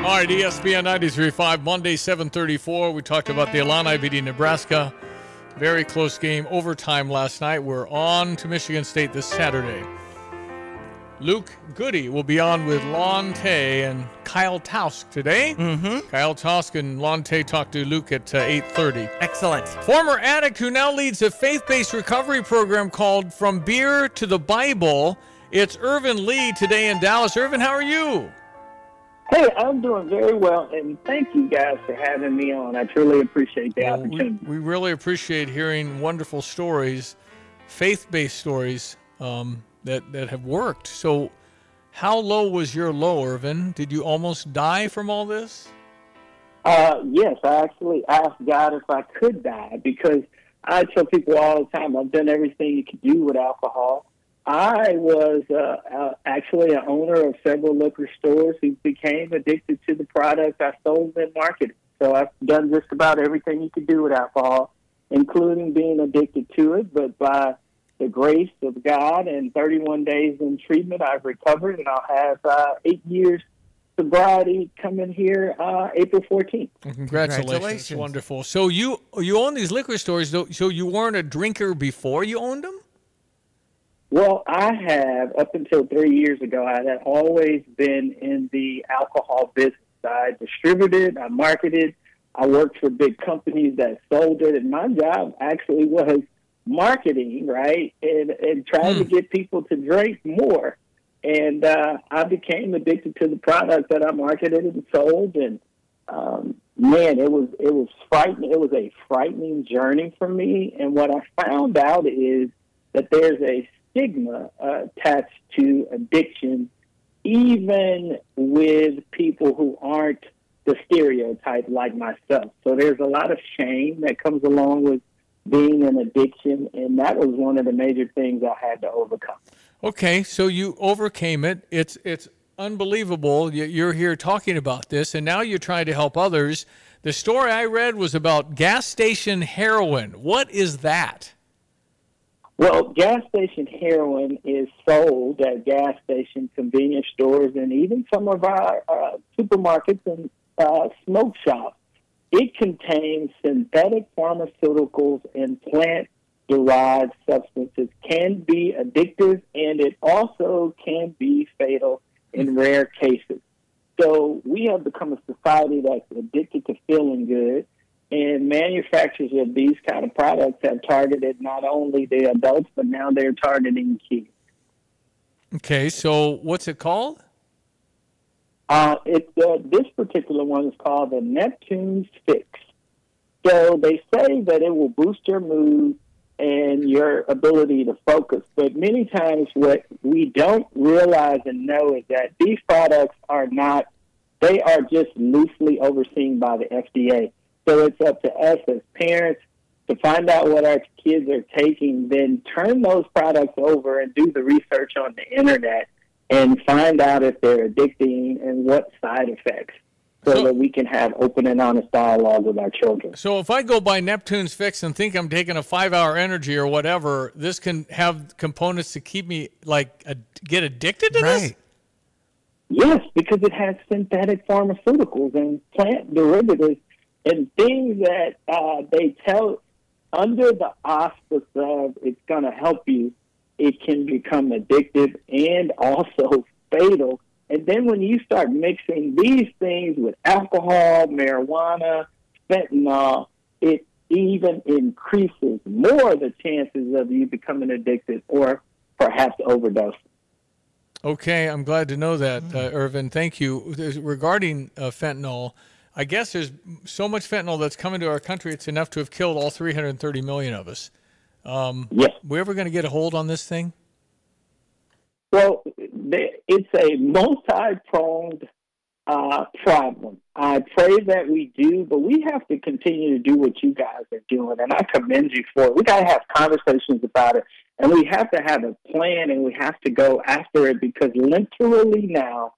All right, ESPN 93.5, Monday, 734. We talked about the Illini beating Nebraska. Very close game, overtime last night. We're on to Michigan State this Saturday. Luke Goode will be on with Lon Tay and Kyle Tausk today. Mm-hmm. Kyle Tausk and Lon Tay talk to Luke at uh, 8.30. Excellent. Former addict who now leads a faith-based recovery program called From Beer to the Bible. It's Ervin Lee today in Dallas. Ervin, how are you? Hey, I'm doing very well, and thank you guys for having me on. I truly appreciate the Well, we, opportunity. we really appreciate hearing wonderful stories, faith-based stories um, that that have worked. So, How low was your low, Ervin? Did you almost die from all this? Uh, yes, I actually asked God if I could die because I tell people all the time I've done everything you could do with alcohol. I was uh, uh, actually an owner of several liquor stores who became addicted to the product I sold and marketed. So I've done just about everything you could do with alcohol, including being addicted to it. But by the grace of God and 31 days in treatment, I've recovered, and I'll have uh, eight years sobriety coming here uh, April 14th. Congratulations. Congratulations. Wonderful. So you you own these liquor stores, though. So you weren't a drinker before you owned them? Well, I have up until three years ago. I had always been in the alcohol business. I distributed, I marketed, I worked for big companies that sold it, and my job actually was marketing, right, and and trying to get people to drink more. And uh, I became addicted to the product that I marketed and sold, and um, man, it was it was frightening. It was a frightening journey for me. And what I found out is that there's a stigma uh, attached to addiction, even with people who aren't the stereotype like myself. So there's a lot of shame that comes along with being an addiction, and that was one of the major things I had to overcome. Okay, so you overcame it. It's it's unbelievable. You- You're here talking about this, and now you're trying to help others. The story I read was about gas station heroin. What is that? Well, gas station heroin is sold at gas station convenience stores and even some of our uh, supermarkets and uh, smoke shops. It contains synthetic pharmaceuticals and plant derived substances, can be addictive, and it also can be fatal in rare cases. So we have become a society that's addicted to feeling good, and manufacturers of these kind of products have targeted not only the adults, but now they're targeting kids. Okay, so what's it called? Uh, it, uh, this particular one is called the Neptune's Fix. So they say that it will boost your mood and your ability to focus. But many times, what we don't realize and know is that these products are not, they are just loosely overseen by the FDA. So it's up to us as parents to find out what our kids are taking, then turn those products over and do the research on the internet and find out if they're addicting and what side effects so, that we can have open and honest dialogue with our children. So if I go by Neptune's Fix and think I'm taking a five-hour energy or whatever, this can have components to keep me like a, get addicted to this. Yes, because it has synthetic pharmaceuticals and plant derivatives and things that uh, they tell under the auspice of it's going to help you, it can become addictive and <laughs> also fatal. And then when you start mixing these things with alcohol, marijuana, fentanyl, it even increases more the chances of you becoming addicted or perhaps overdosing. Okay, I'm glad to know that, uh, Ervin. Thank you. There's- Regarding uh, fentanyl, I guess there's so much fentanyl that's coming to our country, it's enough to have killed all 330 million of us. Um, yes. We ever going to get a hold on this thing? Well, it's a multi-pronged uh, problem. I pray that we do, but we have to continue to do what you guys are doing, and I commend you for it. We got to have conversations about it, and we have to have a plan, and we have to go after it because literally now,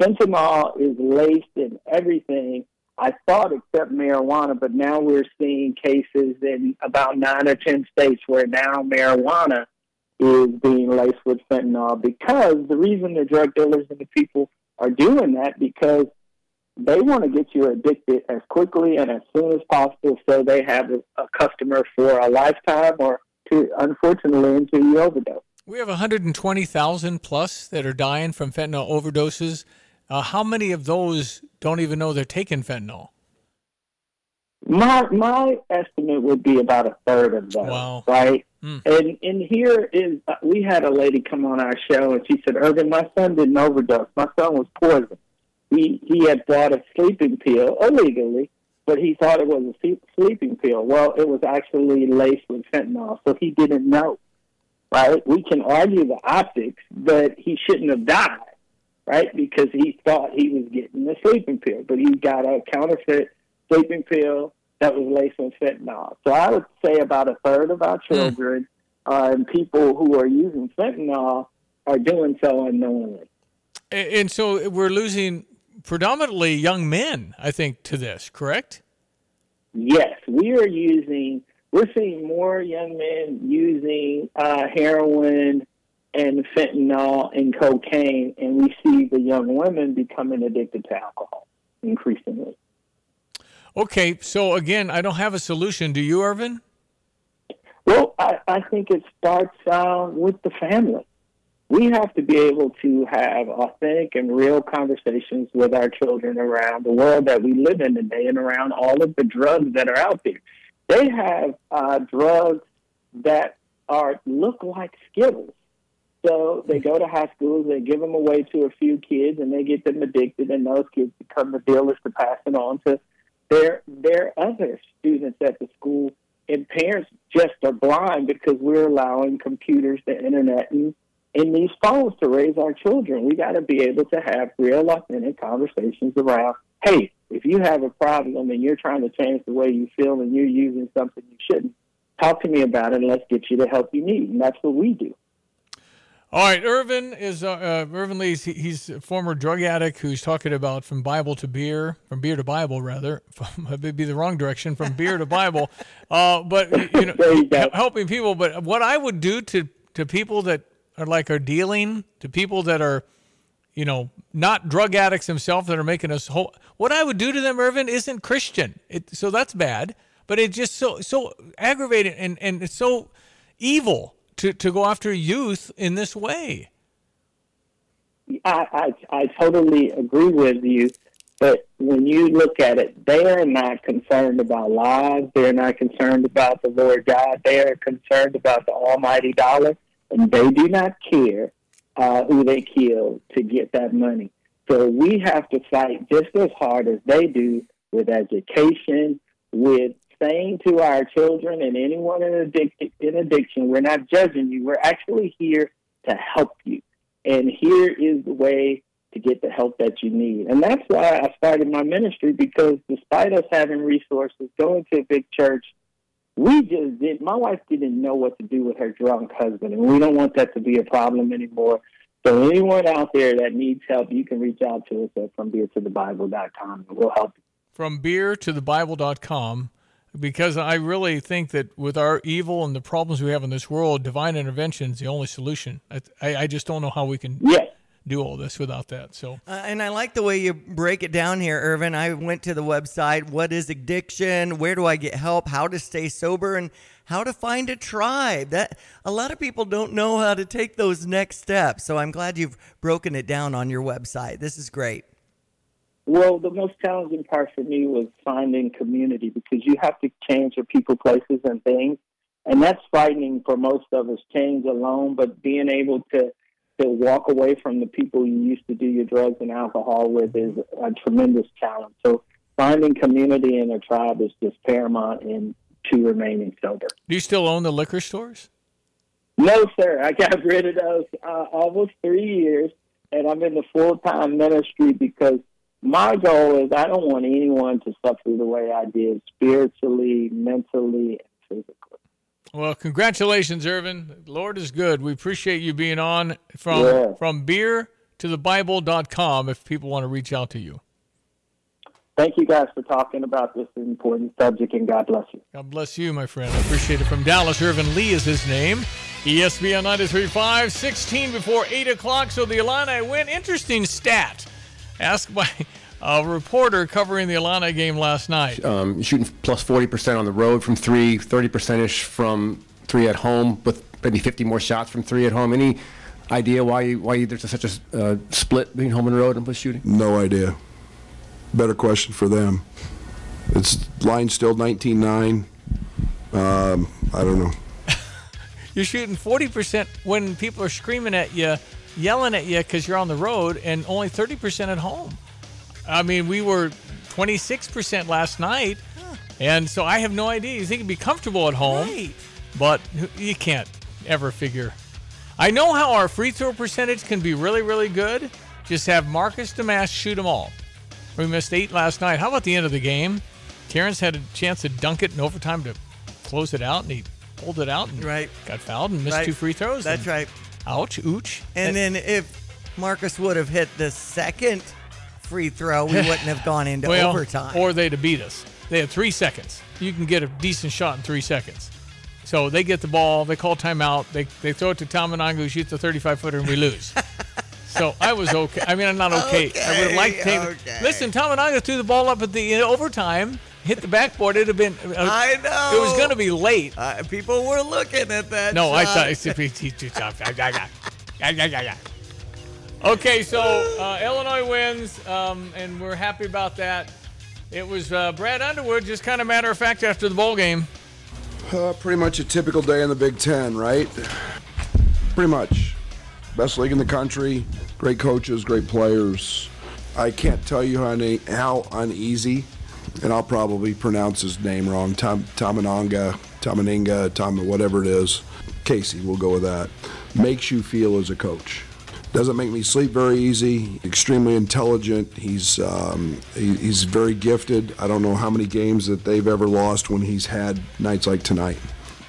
fentanyl is laced in everything. I thought except marijuana, but now we're seeing cases in about nine or ten states where now marijuana is being laced with fentanyl because the reason the drug dealers and the people are doing that because they want to get you addicted as quickly and as soon as possible so they have a, a customer for a lifetime or to unfortunately until you overdose. We have 120,000 plus that are dying from fentanyl overdoses. Uh, how many of those don't even know they're taking fentanyl? My my estimate would be about a third of them. Wow. right? Mm. And and here is uh, we had a lady come on our show and she said, "Ervin, my son didn't overdose. My son was poisoned. He he had bought a sleeping pill illegally, but he thought it was a sleeping pill. Well, it was actually laced with fentanyl, so he didn't know. Right? We can argue the optics, but he shouldn't have died. Right? Because he thought he was getting the sleeping pill, but he got a counterfeit sleeping pill that was laced with fentanyl. So I would say about a third of our children uh, and people who are using fentanyl are doing so unknowingly. And, and so we're losing predominantly young men, I think, to this, correct? Yes, we are using. We're seeing more young men using uh, heroin and fentanyl and cocaine, and we see the young women becoming addicted to alcohol increasingly. Okay, so again, I don't have a solution. Do you, Ervin? Well, I, I think it starts uh, with the family. We have to be able to have authentic and real conversations with our children around the world that we live in today and around all of the drugs that are out there. They have uh, drugs that are look like Skittles. So they go to high schools, they give them away to a few kids, and they get them addicted, and those kids become the dealers to pass it on to their their other students at the school. And parents just are blind because we're allowing computers, the internet, and, and these phones to raise our children. We got to be able to have real, authentic conversations around. Hey, if you have a problem and you're trying to change the way you feel and you're using something you shouldn't, talk to me about it and let's get you the help you need. And that's what we do. All right, Ervin is uh, uh, Ervin Lee's. He, he's a former drug addict who's talking about from Bible to beer, from beer to Bible rather. <laughs> It'd be the wrong direction from beer to Bible, <laughs> uh, but you know, you helping people. But what I would do to to people that are like are dealing, to people that are, you know, not drug addicts themselves that are making us whole. What I would do to them, Ervin, isn't Christian. It, so that's bad. But it's just so so aggravating and and it's so evil to, to go after youth in this way. I, I, I totally agree with you. But when you look at it, they are not concerned about lives. They're not concerned about the Lord God. They are concerned about the almighty dollar, and they do not care uh, who they kill to get that money. So we have to fight just as hard as they do with education, with saying to our children and anyone in addiction, in addiction, we're not judging you. We're actually here to help you. And here is the way to get the help that you need. And that's why I started my ministry because despite us having resources, going to a big church, we just did. My wife didn't know what to do with her drunk husband, and we don't want that to be a problem anymore. So anyone out there that needs help, you can reach out to us at FromBeerToTheBible.com, and we'll help you. From beer to the Bible.com, because I really think that with our evil and the problems we have in this world, divine intervention is the only solution. I, I, I just don't know how we can yes. do all this without that. So, uh, and I like the way you break it down here, Ervin. I went to the website. What is addiction? Where do I get help? How to stay sober and how to find a tribe. That a lot of people don't know how to take those next steps. So I'm glad you've broken it down on your website. This is great. Well, the most challenging part for me was finding community because you have to change your people, places, and things. And that's frightening for most of us, change alone, but being able to, to walk away from the people you used to do your drugs and alcohol with is a tremendous challenge. So finding community in a tribe is just paramount in to remaining sober. Do you still own the liquor stores? No, sir. I got <laughs> rid of those uh, almost three years, and I'm in the full time ministry because my goal is I don't want anyone to suffer the way I did spiritually, mentally, and physically. Well, congratulations, Ervin. Lord is good. We appreciate you being on from Yeah. from beer to the Bible.com if people want to reach out to you. Thank you guys for talking about this important subject, and God bless you. God bless you, my friend. I appreciate it. From Dallas, Ervin Lee is his name. ESPN 93.5, 16 before 8 o'clock. So the Illini win. Interesting stat. Asked by a reporter covering the Illini game last night. um, shooting plus 40% on the road from three, 30% ish from three at home, with maybe 50 more shots from three at home. Any idea why you, why you, there's such a uh, split between home and road and with shooting? No idea. Better question for them. It's line still 19-9. Um, I don't know. <laughs> You're shooting 40% when people are screaming at you, yelling at you because you're on the road, and only 30% at home. I mean, we were 26% last night, and so I have no idea. You think it'd be comfortable at home, Right. but you can't ever figure. I know how our free throw percentage can be really, really good, Just have Marcus Domask shoot them all. We missed eight last night. How about the end of the game? Terrence had a chance to dunk it in overtime to close it out, and he pulled it out and right. got fouled and missed Right. two free throws. That's right. Ouch, ouch. And then if Marcus would have hit the second free throw, we <laughs> wouldn't have gone into well, overtime. Or they'd have beat us. They had three seconds. You can get a decent shot in three seconds. So they get the ball, they call timeout, they, they throw it to Tominaga, who shoots a 35 footer, and we lose. <laughs> so I was okay. I mean, I'm not okay. I would have liked to take. okay. Listen, Tominaga threw the ball up at the overtime, hit the backboard. It'd have been. uh, I know. It was going to be late. Uh, people were looking at that. No, I thought shot. thought. Okay, so uh, Illinois wins, um, and we're happy about that. It was uh, Brad Underwood, just kind of matter of fact, after the bowl game. Uh, pretty much a typical day in the Big Ten, right? Pretty much. Best league in the country, great coaches, great players. I can't tell you how, une- how uneasy, and I'll probably pronounce his name wrong. Tom Tomananga, Tomaninga, Tom, whatever it is. Casey, we'll go with that. Makes you feel as a coach. Doesn't make me sleep very easy. Extremely intelligent. He's um, he, he's very gifted. I don't know how many games that they've ever lost when he's had nights like tonight.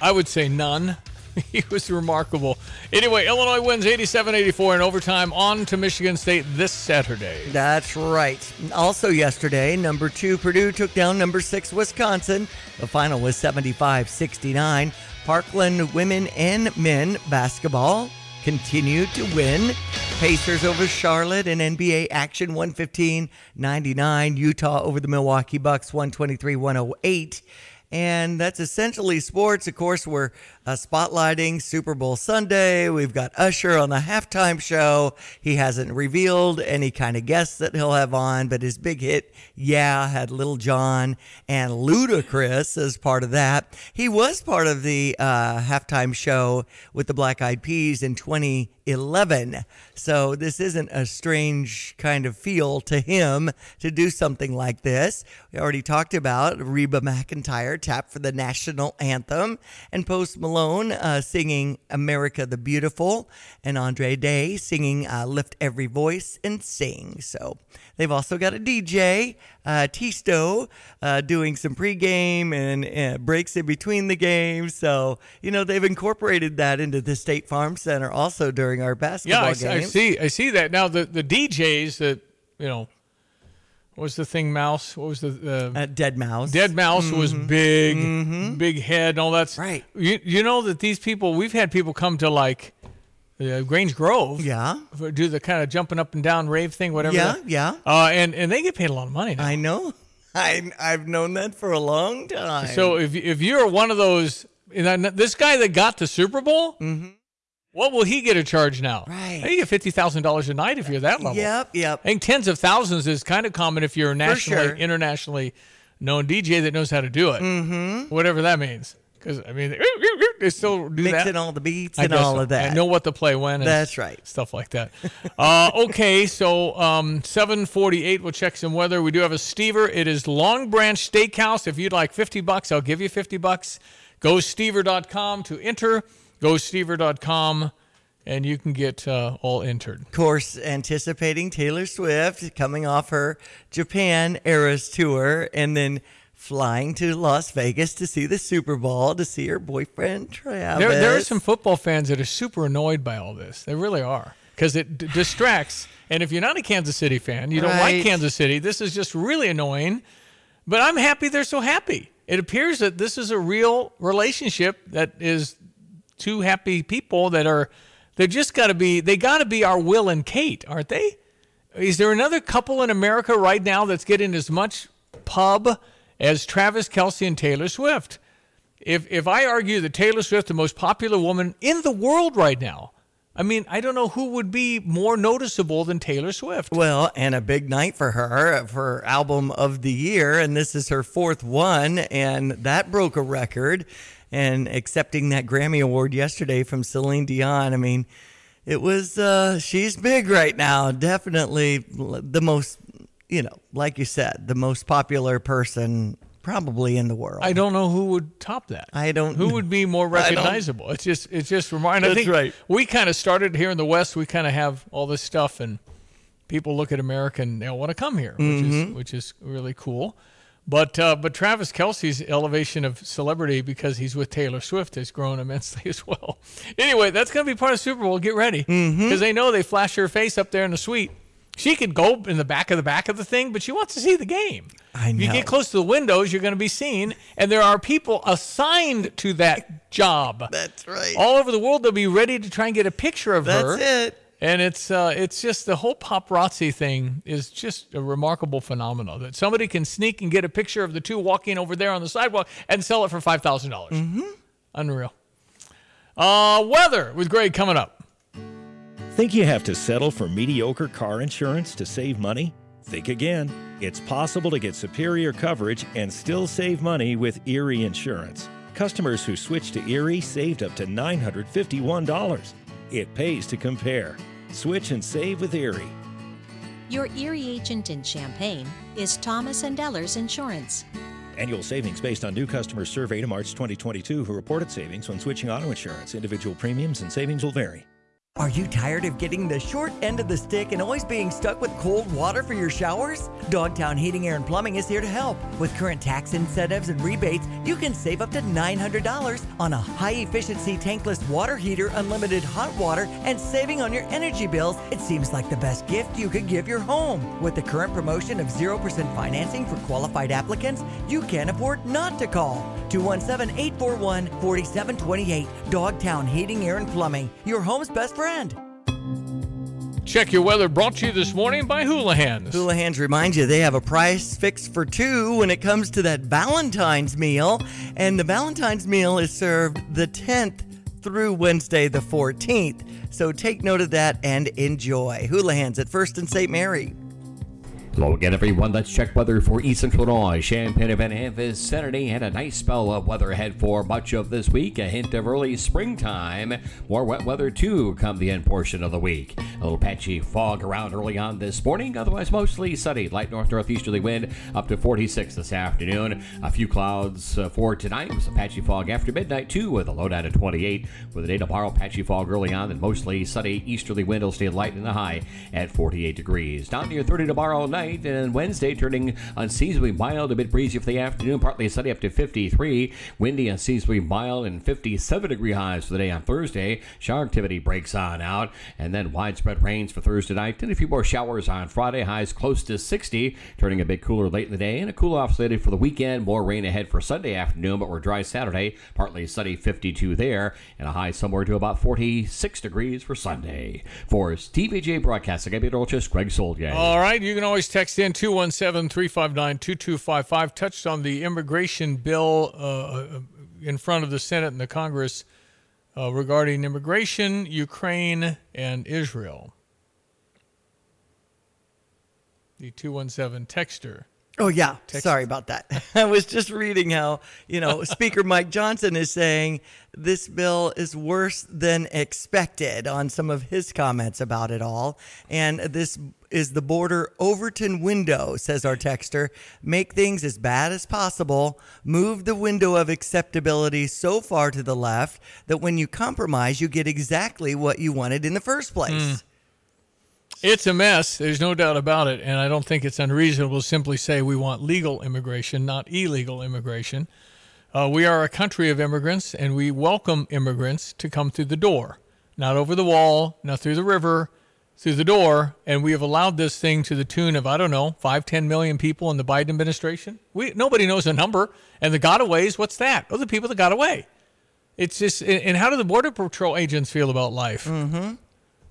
I would say none. <laughs> he was remarkable. Anyway, Illinois wins 87 84 in overtime on to Michigan State this Saturday. That's right. Also, yesterday, number two Purdue took down number six Wisconsin. The final was 75 69. Parkland women and men basketball continued to win. Pacers over Charlotte in NBA action 115 99. Utah over the Milwaukee Bucks 123 108. And that's essentially sports. Of course, we're uh, spotlighting Super Bowl Sunday. We've got Usher on the halftime show. He hasn't revealed any kind of guests that he'll have on, but his big hit, Yeah, had Lil Jon and Ludacris as part of that. He was part of the uh, halftime show with the Black Eyed Peas in 2011. So this isn't a strange kind of feel to him to do something like this. We already talked about Reba McEntire tap for the national anthem and Post Malone uh, singing America the Beautiful and Andra Day singing uh, Lift Every Voice and Sing. So they've also got a DJ, uh, Tiësto, uh, doing some pregame and uh, breaks in between the games. So, you know, they've incorporated that into the State Farm Center also during our Yeah, basketball I, games. I see. I see that now. The the DJs that you know, what was the thing? Mouse. What was the the uh, Deadmau5? Dead Mouse was Mhm. big, Mhm. big head, and all that's right. You you know that these people. We've had people come to like. Uh, Grange Grove, yeah, for- do the kind of jumping up and down rave thing, whatever. Yeah, that- yeah. Uh, and and they get paid a lot of money. Now. I know. <laughs> I I've known that for a long time. So if if you're one of those, this guy that got the Super Bowl, what will he get a charge now? Right. You get fifty thousand dollars a night if you're that level. Yep, yep. I think tens of thousands is kind of common if you're a nationally, sure. internationally known DJ that knows how to do it. Mhm. Whatever that means. Because I mean, <laughs> they still do that. Mixing that. all the beats I and all so. of that. I know what to play when. and That's right. Stuff like that. <laughs> uh, okay, so um, 748. We'll check some weather. We do have a Stever. It is Long Branch Steakhouse. If you'd like 50 bucks, I'll give you 50 bucks. Go stever.com to enter. Go stever.com, and you can get uh, all entered. Of course, anticipating Taylor Swift coming off her Japan Eras tour and then flying to Las Vegas to see the Super Bowl to see her boyfriend Travis. There, there are some football fans that are super annoyed by all this. They really are because it d- distracts. And if you're not a Kansas City fan, you don't like Kansas City. This is just really annoying. But I'm happy they're so happy. It appears that this is a real relationship that is two happy people that are. They just got to be. They got to be our Will and Kate, aren't they? Is there another couple in America right now that's getting as much pub as Travis Kelce and Taylor Swift? If if I argue that Taylor Swift the most popular woman in the world right now, I mean I don't know who would be more noticeable than Taylor Swift. Well, and a big night for her for album of the year, and this is her fourth one, and that broke a record. And accepting that Grammy award yesterday from Celine Dion, I mean, it was uh, she's big right now. Definitely the most, you know, like you said, the most popular person probably in the world. I don't know who would top that. I don't. Who would be more <laughs> recognizable? It's just it's just. I That's think right. we kind of started here in the West. We kind of have all this stuff, and people look at America and they want to come here, which is Mhm. which is really cool. But uh, but Travis Kelce's elevation of celebrity because he's with Taylor Swift has grown <laughs> immensely as well. Anyway, that's going to be part of Super Bowl. Get ready because they know they flash her face up there in the suite. She could go in the back of the back of the thing, but she wants to see the game. I If you get close to the windows, you're going to be seen, and there are people assigned to that job. That's right. All over the world, they'll be ready to try and get a picture of her. That's it. And it's uh, it's just the whole paparazzi thing is just a remarkable phenomenon that somebody can sneak and get a picture of the two walking over there on the sidewalk and sell it for five dollars. Mm-hmm. Unreal. Uh, weather with Greg coming up. Think you have to settle for mediocre car insurance to save money? Think again. It's possible to get superior coverage and still save money with Erie Insurance. Customers who switched to Erie saved up to $951. It pays to compare. Switch and save with Erie. Your Erie agent in Champaign is Thomas and Ellers Insurance. Annual savings based on new customers surveyed in March 2022 who reported savings when switching auto insurance. Individual premiums and savings will vary. Are you tired of getting the short end of the stick and always being stuck with cold water for your showers? Dogtown Heating, Air, and Plumbing is here to help. With current tax incentives and rebates, you can save up to $900 on a high efficiency tankless water heater, unlimited hot water, and saving on your energy bills. It seems like the best gift you could give your home. With the current promotion of 0% financing for qualified applicants, you can't afford not to call. 217 841 4728. Dogtown Heating, Air, and Plumbing, your home's best friend. Check your weather brought to you this morning by Houlihan's. Houlihan's remind you they have a prix fixe for two when it comes to that Valentine's meal. And the Valentine's meal is served the 10th through Wednesday, the 14th. So take note of that and enjoy. Houlihan's at First and St. Mary. Hello again, everyone. Let's check weather for East Central Illinois. Champaign and Van Saturday and a nice spell of weather ahead for much of this week. A hint of early springtime. More wet weather, too, come the end portion of the week. A little patchy fog around early on this morning. Otherwise, mostly sunny. Light north northeasterly wind up to 46 this afternoon. A few clouds uh, for tonight some patchy fog after midnight, too, with a low down at 28. With a day tomorrow, patchy fog early on, and mostly sunny easterly wind will stay light and the high at 48 degrees. Down near 30 tomorrow night and Wednesday turning unseasonably mild, a bit breezy for the afternoon, partly sunny up to 53. Windy, unseasonably mild, and 57 degree highs for the day on Thursday. Shower activity breaks on out, and then widespread rains for Thursday night, and a few more showers on Friday. Highs close to 60, turning a bit cooler late in the day, and a cool off slated for the weekend. More rain ahead for Sunday afternoon, but we're dry Saturday, partly sunny 52 there, and a high somewhere to about 46 degrees for Sunday. For TVJ Broadcasting, I'm Peter Olchis, Greg Soulje. All right, you can always text in 217 359 2255. Touched on the immigration bill uh, in front of the Senate and the Congress uh, regarding immigration, Ukraine, and Israel. The 217 texter. Oh yeah, Text- sorry about that. <laughs> I was just reading how you know Speaker Mike Johnson is saying this bill is worse than expected on some of his comments about it all, and this is the border Overton window, says our texter. Make things as bad as possible. Move the window of acceptability so far to the left that when you compromise, you get exactly what you wanted in the first place. Hmm. It's a mess. There's no doubt about it. And I don't think it's unreasonable to simply say we want legal immigration, not illegal immigration. Uh, we are a country of immigrants, and we welcome immigrants to come through the door, not over the wall, not through the river, through the door. And we have allowed this thing to the tune of, I don't know, five, 10 million people in the Biden administration. We, nobody knows a number. And the gotaways, what's that? Oh, the people that got away. It's just, and and how do the Border Patrol agents feel about life? Mm-hmm.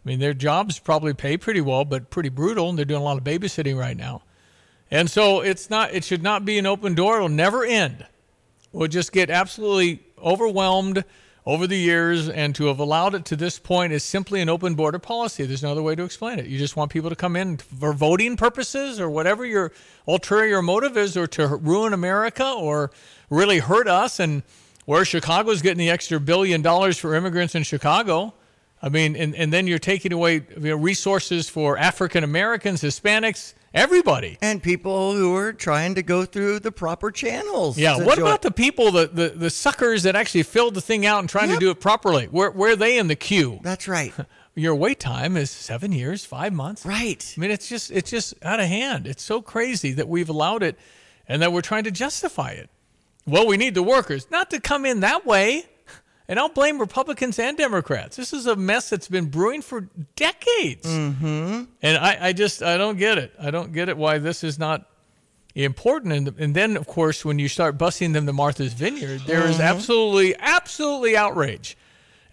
I mean, their jobs probably pay pretty well, but pretty brutal. And they're doing a lot of babysitting right now. And so it's not, it should not be an open door. It'll never end. We'll just get absolutely overwhelmed over the years. And to have allowed it to this point is simply an open border policy. There's no other way to explain it. You just want people to come in for voting purposes or whatever your ulterior motive is, or to ruin America or really hurt us. And where Chicago's getting the extra billion dollars for immigrants in Chicago. I mean, and, and then you're taking away you know, resources for African Americans, Hispanics, everybody. And people who are trying to go through the proper channels. Yeah. What about the people, the, the, the suckers that actually filled the thing out and trying to do it properly? Where, where are they in the queue? That's right. <laughs> your wait time is seven years, five months. Right. I mean, it's just it's just out of hand. It's so crazy that we've allowed it, and that we're trying to justify it. Well, we need the workers not to come in that way. And I'll blame Republicans and Democrats. This is a mess that's been brewing for decades. Mm-hmm. And I, I just I don't get it. I don't get it why this is not important. And, and then of course when you start busing them to Martha's Vineyard, there is Mhm. absolutely absolutely outrage,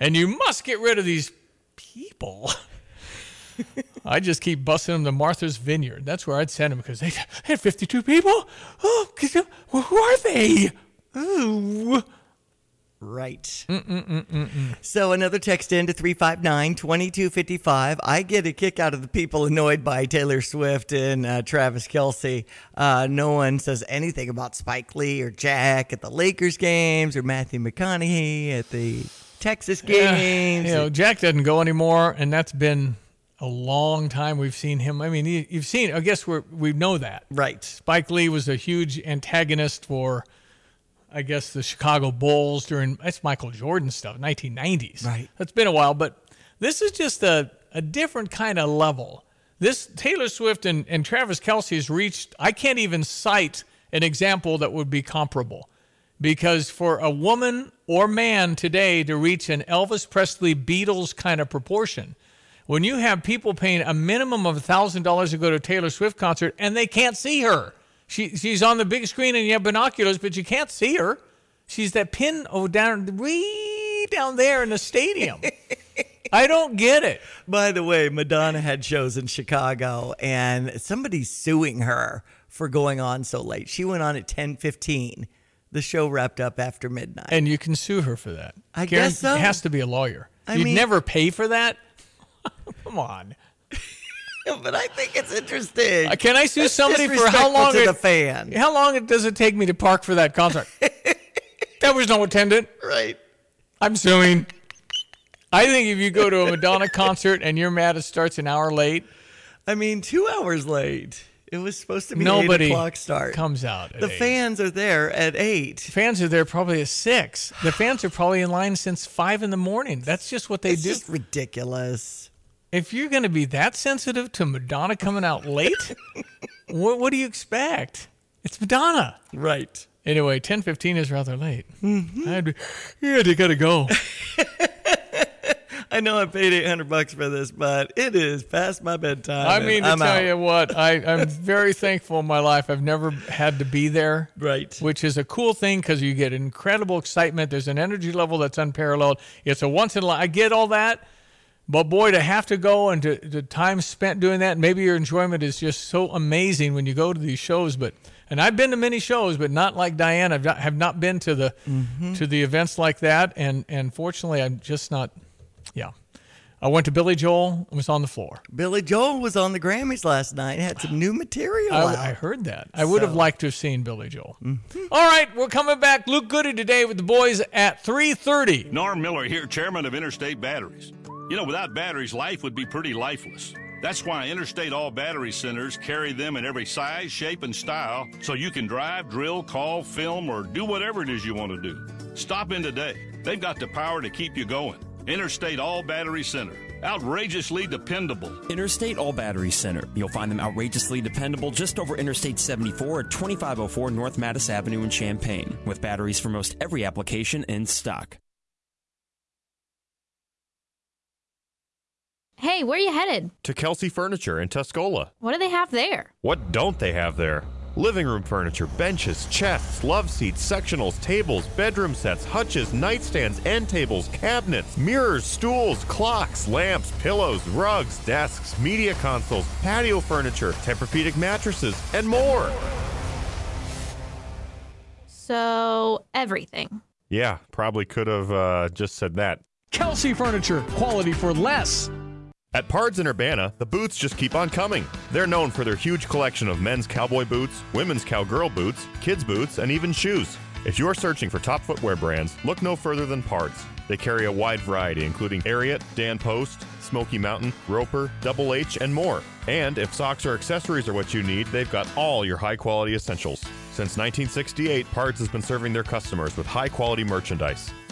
and you must get rid of these people. <laughs> I just keep busing them to Martha's Vineyard. That's where I'd send them because they had 52 people. Oh, who are they? Ooh. Right. Mm-mm-mm-mm-mm. So another text in to 359-2255. I get a kick out of the people annoyed by Taylor Swift and uh, Travis Kelce. Uh, no one says anything about Spike Lee or Jack at the Lakers games or Matthew McConaughey at the Texas Yeah, games. you know, Jack doesn't go anymore, and that's been a long time we've seen him. I mean, you, you've seen. I guess we we know that. Right. Spike Lee was a huge antagonist for, I guess, the Chicago Bulls during that's Michael Jordan stuff, 1990s. Right. That's been a while, but this is just a a different kind of level. This Taylor Swift and, and Travis Kelce has reached. I can't even cite an example that would be comparable because for a woman or man today to reach an Elvis Presley Beatles kind of proportion, when you have people paying a minimum of $1,000 to go to a Taylor Swift concert and they can't see her, she, she's on the big screen and you have binoculars, but you can't see her. She's that pin oh down way down there in the stadium. <laughs> I don't get it. By the way, Madonna had shows in Chicago and somebody's suing her for going on so late. She went on at 10:15. The show wrapped up after midnight. And you can sue her for that. I Karen, guess so. It has to be a lawyer. I You'd mean- never pay for that? <laughs> Come on. <laughs> but I think it's interesting. Uh, Can I sue That's somebody for how long to it, the fan? How long does it take me to park for that concert? <laughs> there was no attendant. Right. I'm suing. I think if you go to a Madonna concert and you're mad it starts an hour late, I mean, two hours late. It was supposed to be nobody eight o'clock start. comes out. The eight. fans are there at eight. fans are there probably at six. The fans are probably in line since five in the morning. That's just what they It's do. just ridiculous. If you're going to be that sensitive to Madonna coming out late, <laughs> what, what do you expect? It's Madonna. Right. Anyway, 10:15 is rather late. Mm-hmm. I'd be, yeah, they gotta go. <laughs> I know I paid eight hundred bucks for this, but it is past my bedtime. I mean to I'm tell out. you what, I, <laughs> I'm very thankful in my life. I've never had to be there. Right. Which is a cool thing because you get incredible excitement. There's an energy level that's unparalleled. It's a once in a li- I get all that. But boy, to have to go and to, the time spent doing that, maybe your enjoyment is just so amazing when you go to these shows. But and I've been to many shows, but not like Diane. I've not, have not been to the Mhm. to the events like that. And and fortunately, I'm just not. Yeah, I went to Billy Joel. I was on the floor. Billy Joel was on the Grammys last night. Had some new material I, out. I heard that. I would have liked to have seen Billy Joel. All right, we're coming back. Luke Goode today with the boys at 3:30. Norm Miller here, chairman of Interstate Batteries. You know, without batteries, life would be pretty lifeless. That's why Interstate All Battery Centers carry them in every size, shape, and style so you can drive, drill, call, film, or do whatever it is you want to do. Stop in today. They've got the power to keep you going. Interstate All Battery Center. Outrageously dependable. Interstate All Battery Center. You'll find them outrageously dependable just over Interstate 74 at 2504 North Mattis Avenue in Champaign, with batteries for most every application in stock. Hey, where are you headed? To Kelsey Furniture in Tuscola. What do they have there? What don't they have there? Living room furniture, benches, chests, love seats, sectionals, tables, bedroom sets, hutches, nightstands, end tables, cabinets, mirrors, stools, clocks, lamps, pillows, rugs, desks, media consoles, patio furniture, Tempur-Pedic mattresses, and more. So, everything. Yeah, probably could have uh, just said that. Kelsey Furniture, quality for less. At Pards and Urbana, the boots just keep on coming. They're known for their huge collection of men's cowboy boots, women's cowgirl boots, kids' boots, and even shoes. If you're searching for top footwear brands, look no further than Pards. They carry a wide variety, including Ariat, Dan Post, Smoky Mountain, Roper, Double H, and more. And if socks or accessories are what you need, they've got all your high quality essentials. Since 1968, Pards has been serving their customers with high quality merchandise.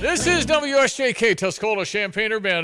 This is WSJK Tuscola Champaign Urbana.